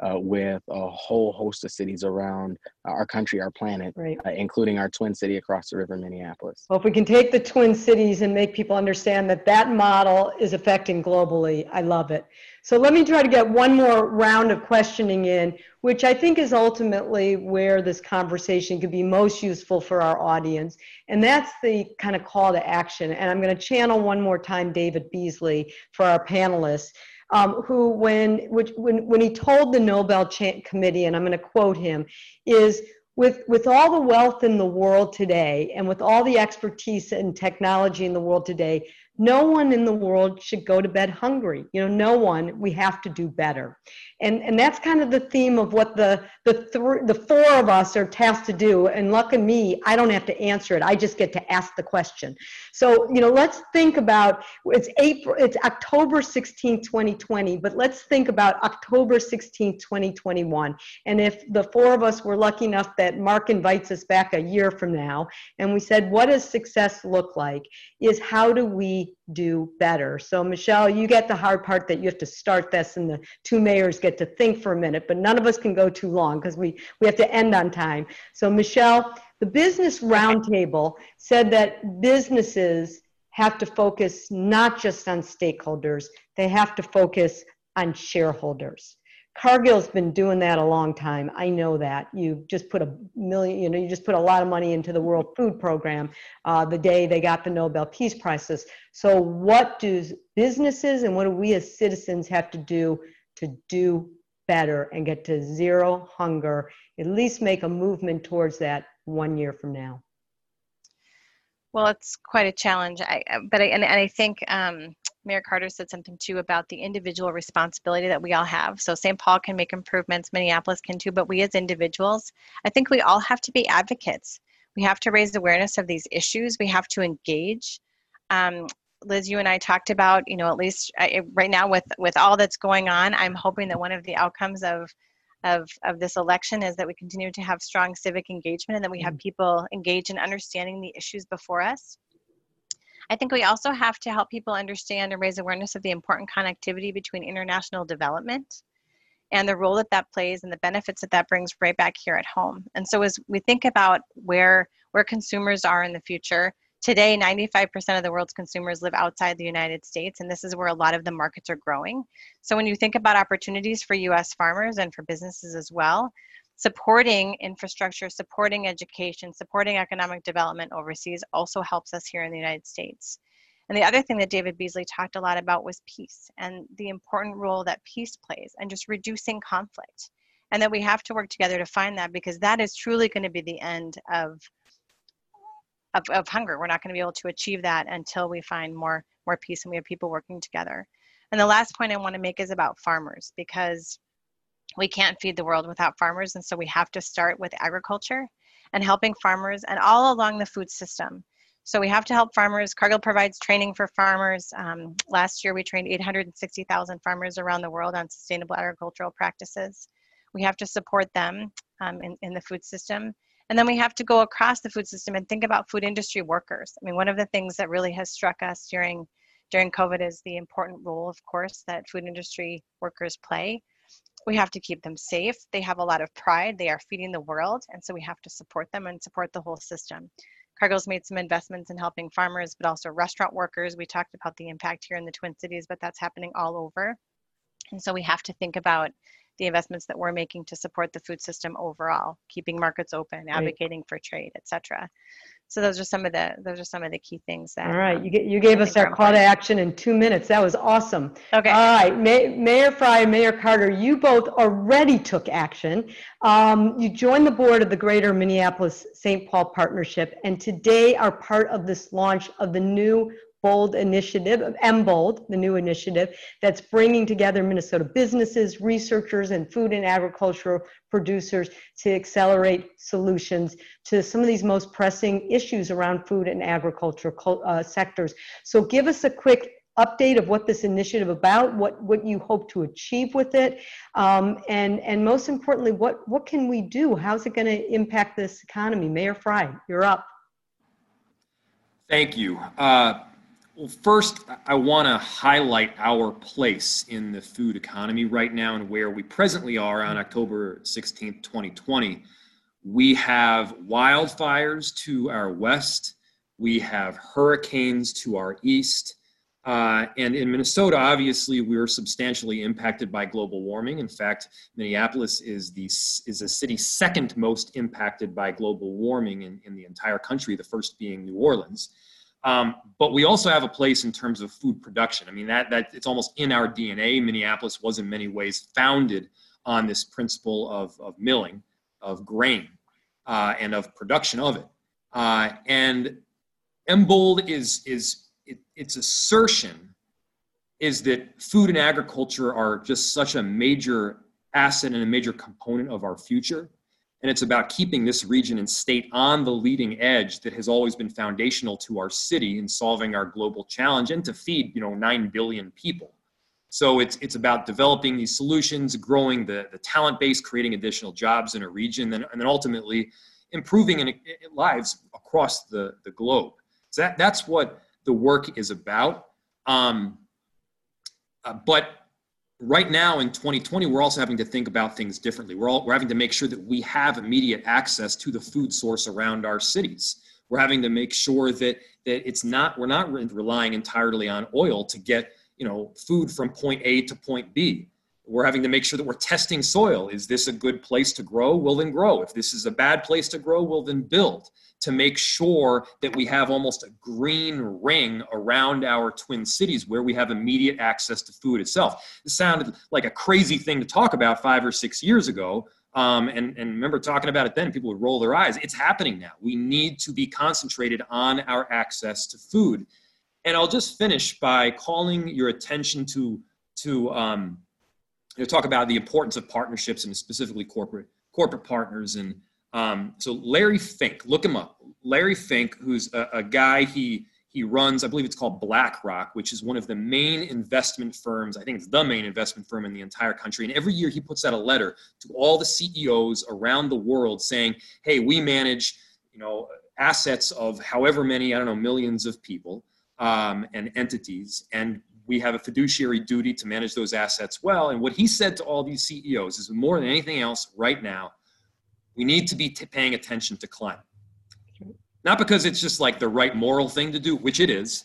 uh, with a whole host of cities around our country, our planet, right. uh, including our twin city across the river, Minneapolis. Well, if we can take the twin cities and make people understand that that model is affecting globally, I love it. So let me try to get one more round of questioning in, which I think is ultimately where this conversation could be most useful for our audience. And that's the kind of call to action. And I'm going to channel one more time David Beasley for our panelists um, who, when, which, when, when he told the Nobel Committee, and I'm going to quote him, is with, with all the wealth in the world today and with all the expertise and technology in the world today, no one in the world should go to bed hungry. You know no one we have to do better. And and that's kind of the theme of what the the th- the four of us are tasked to do. And lucky me i don't have to answer it. I just get to ask the question. So you know let's think about it's april it's october 16 2020 but let's think about october 16 2021 and if the four of us were lucky enough that mark invites us back a year from now and we said what does success look like is how do we do better. So, Michelle, you get the hard part that you have to start this, and the two mayors get to think for a minute, but none of us can go too long because we, we have to end on time. So, Michelle, the Business Roundtable said that businesses have to focus not just on stakeholders, they have to focus on shareholders. Cargill's been doing that a long time. I know that. You just put a million, you know, you just put a lot of money into the World Food Program uh, the day they got the Nobel Peace Prizes. So, what do businesses and what do we as citizens have to do to do better and get to zero hunger? At least make a movement towards that one year from now. Well, it's quite a challenge. I, but I, and, and I think um, Mayor Carter said something too about the individual responsibility that we all have. So St. Paul can make improvements, Minneapolis can too, but we as individuals, I think we all have to be advocates. We have to raise awareness of these issues. We have to engage. Um, Liz, you and I talked about, you know, at least I, right now with with all that's going on, I'm hoping that one of the outcomes of of of this election is that we continue to have strong civic engagement and that we have mm-hmm. people engage in understanding the issues before us. I think we also have to help people understand and raise awareness of the important connectivity between international development and the role that that plays and the benefits that that brings right back here at home. And so as we think about where where consumers are in the future, today 95% of the world's consumers live outside the United States and this is where a lot of the markets are growing. So when you think about opportunities for US farmers and for businesses as well, supporting infrastructure, supporting education, supporting economic development overseas also helps us here in the United States. And the other thing that David Beasley talked a lot about was peace and the important role that peace plays and just reducing conflict. And that we have to work together to find that because that is truly going to be the end of, of, of hunger. We're not going to be able to achieve that until we find more, more peace and we have people working together. And the last point I want to make is about farmers because we can't feed the world without farmers and so we have to start with agriculture and helping farmers and all along the food system. So we have to help farmers. Cargill provides training for farmers. Um, last year we trained 860000 farmers around the world on sustainable agricultural practices. We have to support them um, in, in the food system. And then we have to go across the food system and think about food industry workers. I mean one of the things that really has struck us during during covid is the important role of course that food industry workers play we have to keep them safe. They have a lot of pride. They are feeding the world. And so we have to support them and support the whole system. Cargill's made some investments in helping farmers, but also restaurant workers. We talked about the impact here in the Twin Cities, but that's happening all over. And so we have to think about the investments that we're making to support the food system overall, keeping markets open, advocating right. for trade, etc. so those are some of the those are some of the key things that all right um, you, get, you gave us our call to action in two minutes. That was awesome. Okay. All right May, mayor frey and mayor carter you both already took action. Um, you joined the board of the greater minneapolis st paul partnership and today are part of this launch of the new Bold initiative, of MBOLD, the new initiative that's bringing together Minnesota businesses, researchers, and food and agricultural producers to accelerate solutions to some of these most pressing issues around food and agriculture uh, sectors. So give us a quick update of what this initiative about, what, what you hope to achieve with it, um, and, and most importantly, what, what can we do? How's it going to impact this economy? Mayor Frey, you're up. Thank you. Uh, well, first, I want to highlight our place in the food economy right now and where we presently are on October 16th, 2020. We have wildfires to our west, we have hurricanes to our east. Uh, and in Minnesota, obviously, we're substantially impacted by global warming. In fact, Minneapolis is the is a city second most impacted by global warming in, in the entire country. The first being New Orleans. Um, but we also have a place in terms of food production. I mean, that, that it's almost in our DNA. Minneapolis was in many ways founded on this principle of, of milling, of grain, uh, and of production of it. Uh, and MBOLD is, is it, its assertion is that food and agriculture are just such a major asset and a major component of our future and it's about keeping this region and state on the leading edge that has always been foundational to our city in solving our global challenge and to feed you know 9 billion people. So it's it's about developing these solutions growing the, the talent base creating additional jobs in a region and, and then ultimately improving in, in lives across the, the globe. So that, that's what the work is about. Um, uh, but right now in 2020 we're also having to think about things differently. We're all we're having to make sure that we have immediate access to the food source around our cities. We're having to make sure that that it's not we're not relying entirely on oil to get you know food from point a to point b. We're having to make sure that we're testing soil. Is this a good place to grow? Will then grow. If this is a bad place to grow will then build to make sure that we have almost a green ring around our twin cities where we have immediate access to food itself. This sounded like a crazy thing to talk about five or six years ago. Um, and, and remember talking about it then, people would roll their eyes. It's happening now. We need to be concentrated on our access to food. And I'll just finish by calling your attention to to um, you know, talk about the importance of partnerships and specifically corporate corporate partners. And um, so Larry Fink, look him up. Larry Fink, who's a, a guy he he runs, I believe it's called BlackRock, which is one of the main investment firms. I think it's the main investment firm in the entire country. And every year he puts out a letter to all the CEOs around the world saying, "Hey, we manage, you know, assets of however many I don't know millions of people um, and entities, and we have a fiduciary duty to manage those assets well." And what he said to all these CEOs is more than anything else, right now, we need to be t- paying attention to climate not because it's just like the right moral thing to do, which it is,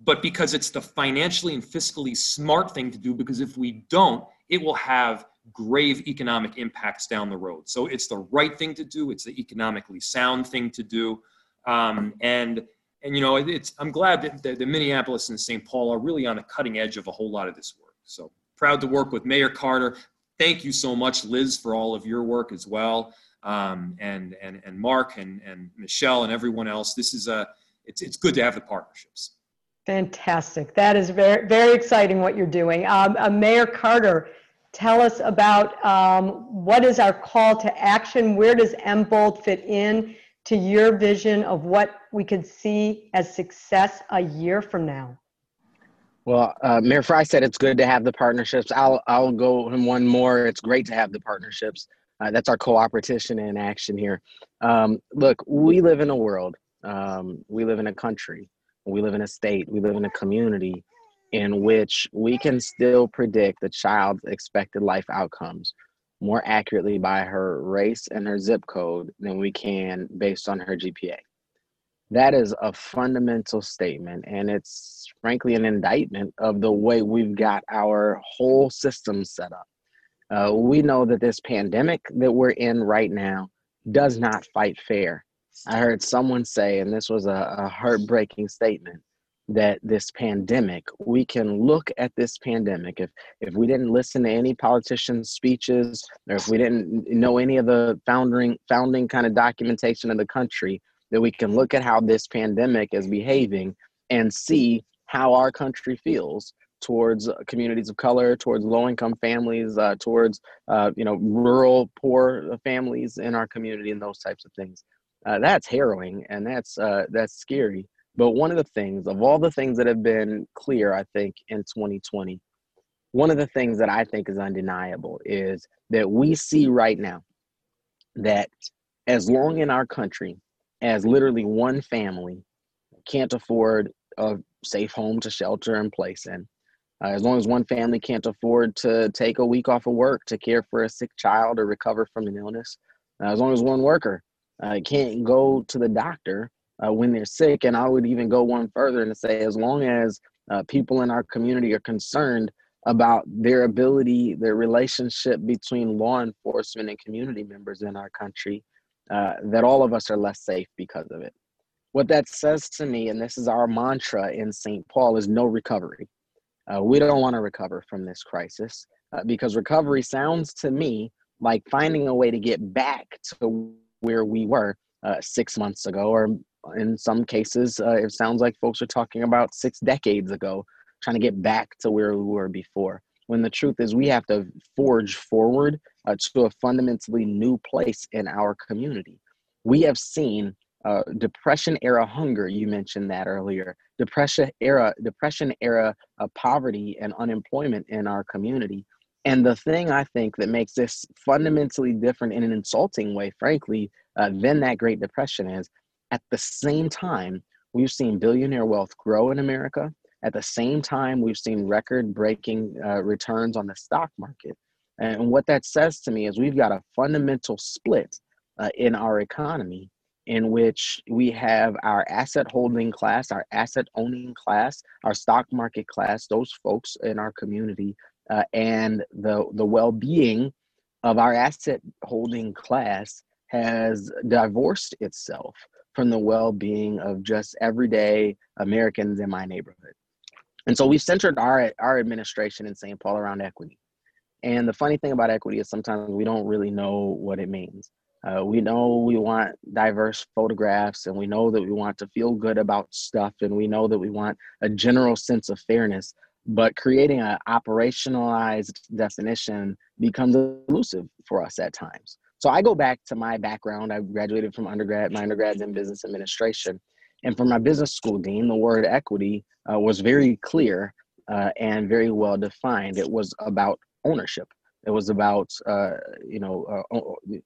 but because it's the financially and fiscally smart thing to do. Because if we don't, it will have grave economic impacts down the road. So it's the right thing to do. It's the economically sound thing to do. Um, and and you know, it's I'm glad that the, the Minneapolis and St. Paul are really on the cutting edge of a whole lot of this work. So proud to work with Mayor Carter. Thank you so much, Liz, for all of your work as well um, and, and, and Mark and, and Michelle and everyone else. This is a, it's, it's good to have the partnerships. Fantastic. That is very, very exciting what you're doing. Um, uh, Mayor Carter, tell us about um, what is our call to action? Where does MBOLD fit in to your vision of what we could see as success a year from now? Well, uh, Mayor Frey said it's good to have the partnerships. I'll I'll go him one more. It's great to have the partnerships. Uh, that's our cooperation in action here. Um, look, we live in a world, um, we live in a country, we live in a state, we live in a community in which we can still predict the child's expected life outcomes more accurately by her race and her zip code than we can based on her GPA. That is a fundamental statement, and it's frankly an indictment of the way we've got our whole system set up. Uh, we know that this pandemic that we're in right now does not fight fair. I heard someone say, and this was a, a heartbreaking statement, that this pandemic, we can look at this pandemic. If if we didn't listen to any politicians' speeches, or if we didn't know any of the founding founding kind of documentation of the country, that we can look at how this pandemic is behaving and see how our country feels towards communities of color, towards low-income families, uh, towards uh, you know rural poor families in our community, and those types of things. Uh, that's harrowing and that's uh, that's scary. But one of the things, of all the things that have been clear, I think in 2020, one of the things that I think is undeniable is that we see right now that as long in our country as literally one family can't afford a safe home to shelter and place in, uh, as long as one family can't afford to take a week off of work to care for a sick child or recover from an illness, uh, as long as one worker uh, can't go to the doctor uh, when they're sick, and I would even go one further and say, as long as uh, people in our community are concerned about their ability, their relationship between law enforcement and community members in our country, uh, that all of us are less safe because of it. What that says to me, and this is our mantra in St. Paul, is no recovery. Uh, we don't want to recover from this crisis uh, because recovery sounds to me like finding a way to get back to where we were uh, six months ago, or in some cases, uh, it sounds like folks are talking about six decades ago, trying to get back to where we were before. When the truth is, we have to forge forward uh, to a fundamentally new place in our community. We have seen uh, depression era hunger you mentioned that earlier depression era depression era of poverty and unemployment in our community. And the thing i think that makes this fundamentally different in an insulting way frankly uh, than that great depression is at the same time we've seen billionaire wealth grow in america. At the same time we've seen record breaking uh, returns on the stock market. And what that says to me is we've got a fundamental split uh, in our economy in which we have our asset holding class, our asset owning class, our stock market class, those folks in our community, uh, and the, the well being of our asset holding class has divorced itself from the well being of just everyday Americans in my neighborhood. And so we've centered our, our administration in St. Paul around equity. And the funny thing about equity is sometimes we don't really know what it means. Uh, we know we want diverse photographs and we know that we want to feel good about stuff and we know that we want a general sense of fairness. But creating an operationalized definition becomes elusive for us at times. So i go back to my background. I graduated from undergrad my undergrad's in business administration. And for my business school dean the word equity uh, was very clear uh, and very well defined. It was about ownership it was about uh, you know uh,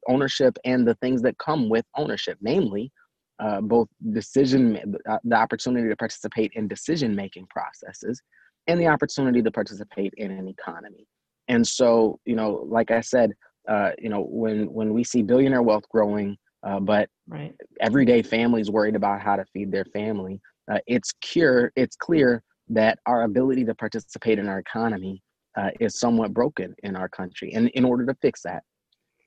ownership and the things that come with ownership, namely uh, both decision, uh, the opportunity to participate in decision making processes, and the opportunity to participate in an economy. And so, you know, like I said, uh, you know, when when we see billionaire wealth growing, uh, but right. everyday families worried about how to feed their family, it's clear it's clear that our ability to participate in our economy uh, is somewhat broken in our country. And in order to fix that,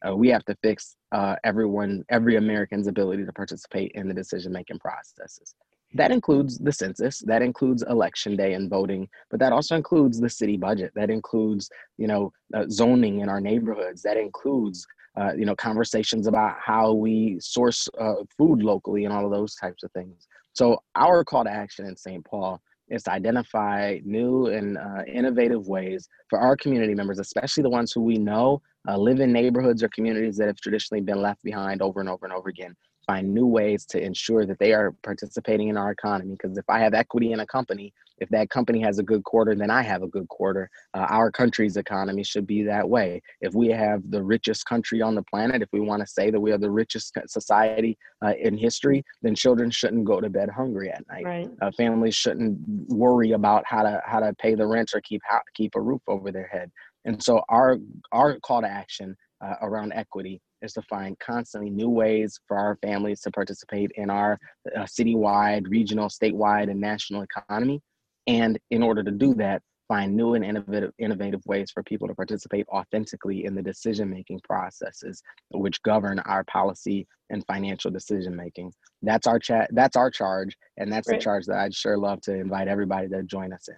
uh, we have to fix uh, everyone, every American's ability to participate in the decision making processes. That includes the census, that includes election day and voting, but that also includes the city budget. That includes, you know, uh, zoning in our neighborhoods. That includes, uh, you know, conversations about how we source uh, food locally and all of those types of things. So our call to action in St. Paul is to identify new and uh, innovative ways for our community members, especially the ones who we know uh, live in neighborhoods or communities that have traditionally been left behind over and over and over again, find new ways to ensure that they are participating in our economy. Because if I have equity in a company, if that company has a good quarter, then I have a good quarter. Uh, our country's economy should be that way. If we have the richest country on the planet, if we want to say that we are the richest society uh, in history, then children shouldn't go to bed hungry at night. Right. Uh, families shouldn't worry about how to how to pay the rent or keep how, keep a roof over their head. And so our our call to action uh, around equity is to find constantly new ways for our families to participate in our uh, citywide, regional, statewide, and national economy. And in order to do that, find new and innovative, innovative ways for people to participate authentically in the decision making processes which govern our policy and financial decision making. That's our chat. That's our charge, and that's Great. the charge that I'd sure love to invite everybody to join us in.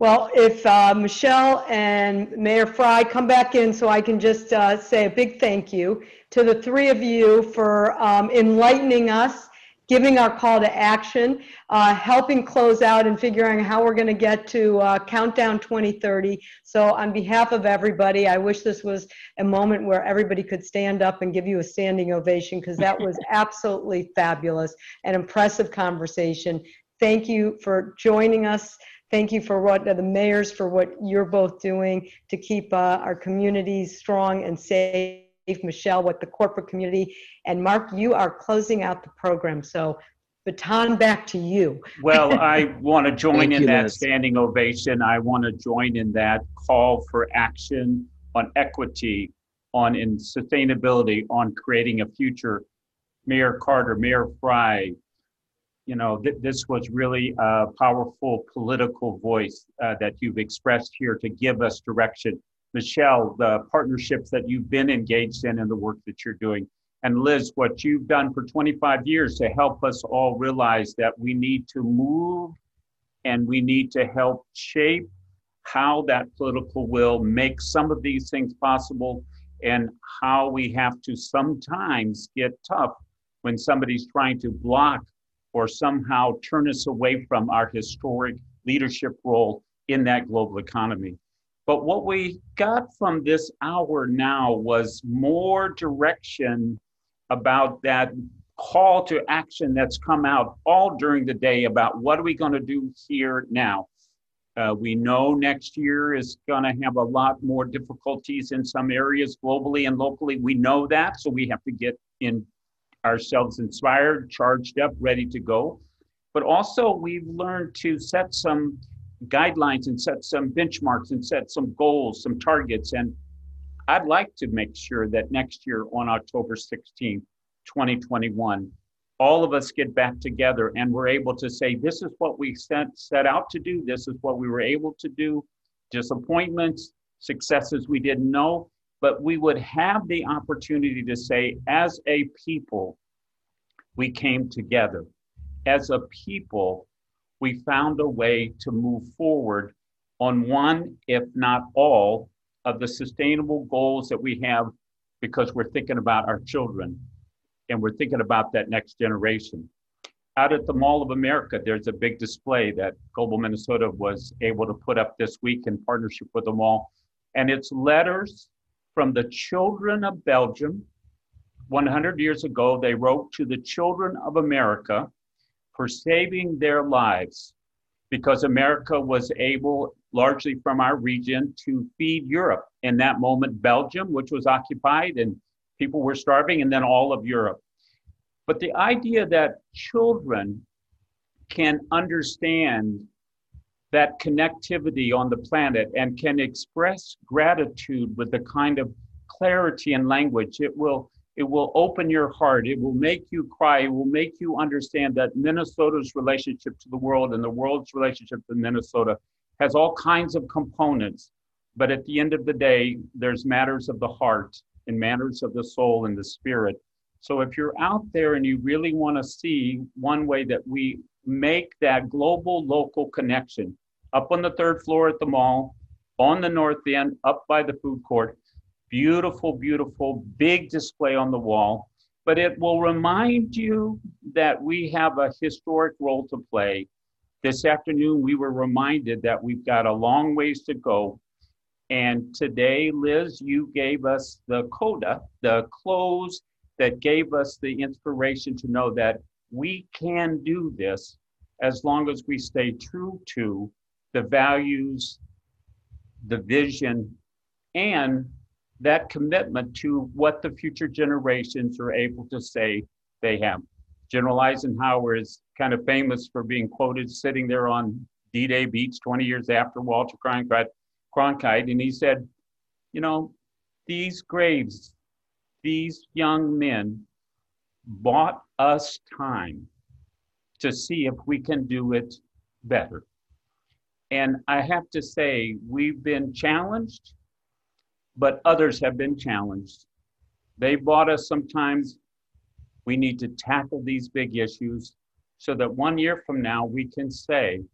Well, if uh, Michelle and Mayor Fry come back in so I can just uh, say a big thank you to the three of you for um, enlightening us, giving our call to action, uh, helping close out and figuring out how we're going to get to uh, Countdown 2030. So on behalf of everybody, I wish this was a moment where everybody could stand up and give you a standing ovation because that was absolutely fabulous, and impressive conversation. Thank you for joining us. Thank you for what the mayors for what you're both doing to keep uh, our communities strong and safe. Michelle, what the corporate community, and Mark, you are closing out the program. So baton back to you. well, I want to join in you, that Liz. standing ovation. I want to join in that call for action on equity, on in sustainability, on creating a future. Mayor Carter, Mayor Frey, you know, th- this was really a powerful political voice uh, that you've expressed here to give us direction. Michelle, the partnerships that you've been engaged in and the work that you're doing. And Liz, what you've done for 25 years to help us all realize that we need to move and we need to help shape how that political will makes some of these things possible and how we have to sometimes get tough when somebody's trying to block or somehow turn us away from our historic leadership role in that global economy. But what we got from this hour now was more direction about that call to action that's come out all during the day about what are we going to do here now. Uh, we know next year is going to have a lot more difficulties in some areas globally and locally. We know that, so we have to get in ourselves inspired, charged up, ready to go. But also, we've learned to set some guidelines and set some benchmarks and set some goals, some targets. And I'd like to make sure that next year on October 16th, 2021, all of us get back together and we're able to say, this is what we set, set out to do, this is what we were able to do, disappointments, successes we didn't know, but we would have the opportunity to say, as a people, we came together. As a people, we found a way to move forward on one, if not all, of the sustainable goals that we have because we're thinking about our children and we're thinking about that next generation. Out at the Mall of America, there's a big display that Global Minnesota was able to put up this week in partnership with the mall. And it's letters from the children of Belgium. 100 years ago, they wrote to the children of America for saving their lives because America was able, largely from our region, to feed Europe. In that moment, Belgium, which was occupied and people were starving, and then all of Europe. But the idea that children can understand that connectivity on the planet and can express gratitude with the kind of clarity and language, it will it will open your heart. It will make you cry. It will make you understand that Minnesota's relationship to the world and the world's relationship to Minnesota has all kinds of components. But at the end of the day, there's matters of the heart and matters of the soul and the spirit so if you're out there and you really want to see one way that we make that global local connection up on the third floor at the mall, on the north end, up by the food court, beautiful, beautiful, big display on the wall. But it will remind you that we have a historic role to play. This afternoon, we were reminded that we've got a long ways to go. And today, Liz, you gave us the coda, the close that gave us the inspiration to know that we can do this as long as we stay true to the values, the vision, and that commitment to what the future generations are able to say they have. General Eisenhower is kind of famous for being quoted sitting there on D Day Beach 20 years after Walter Cronkite, Cronkite, and he said, You know, these graves these young men bought us time to see if we can do it better. And I have to say, we've been challenged, but others have been challenged. They bought us sometimes. We need to tackle these big issues so that one year from now we can say,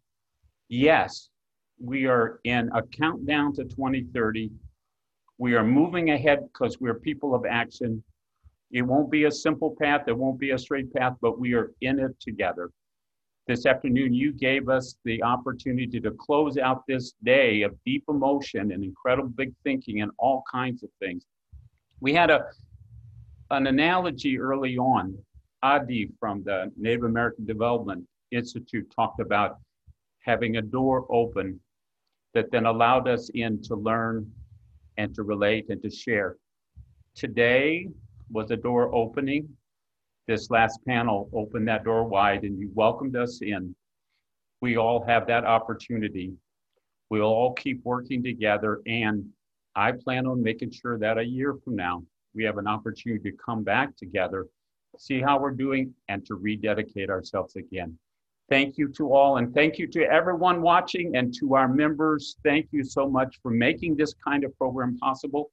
yes, we are in a countdown to 2030 we are moving ahead because we're people of action. It won't be a simple path, it won't be a straight path, but we are in it together. This afternoon, you gave us the opportunity to close out this day of deep emotion and incredible big thinking and all kinds of things. We had a an analogy early on. Adi from the Native American Development Institute talked about having a door open that then allowed us in to learn and to relate and to share. Today was a door opening. This last panel opened that door wide and you welcomed us in. We all have that opportunity. We'll all keep working together. And I plan on making sure that a year from now, we have an opportunity to come back together, see how we're doing, and to rededicate ourselves again. Thank you to all, and thank you to everyone watching and to our members. Thank you so much for making this kind of program possible.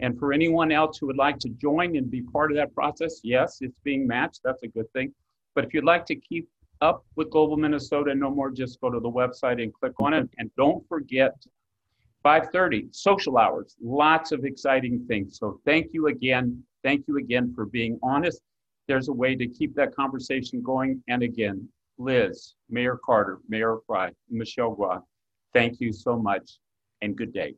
And for anyone else who would like to join and be part of that process, yes, it's being matched. That's a good thing. But if you'd like to keep up with Global Minnesota no more, just go to the website and click on it. And don't forget 5:30 social hours. Lots of exciting things. So thank you again. Thank you again for being honest. There's a way to keep that conversation going. And again, Liz, Mayor Carter, Mayor Frey, Michelle Roth, thank you so much and good day.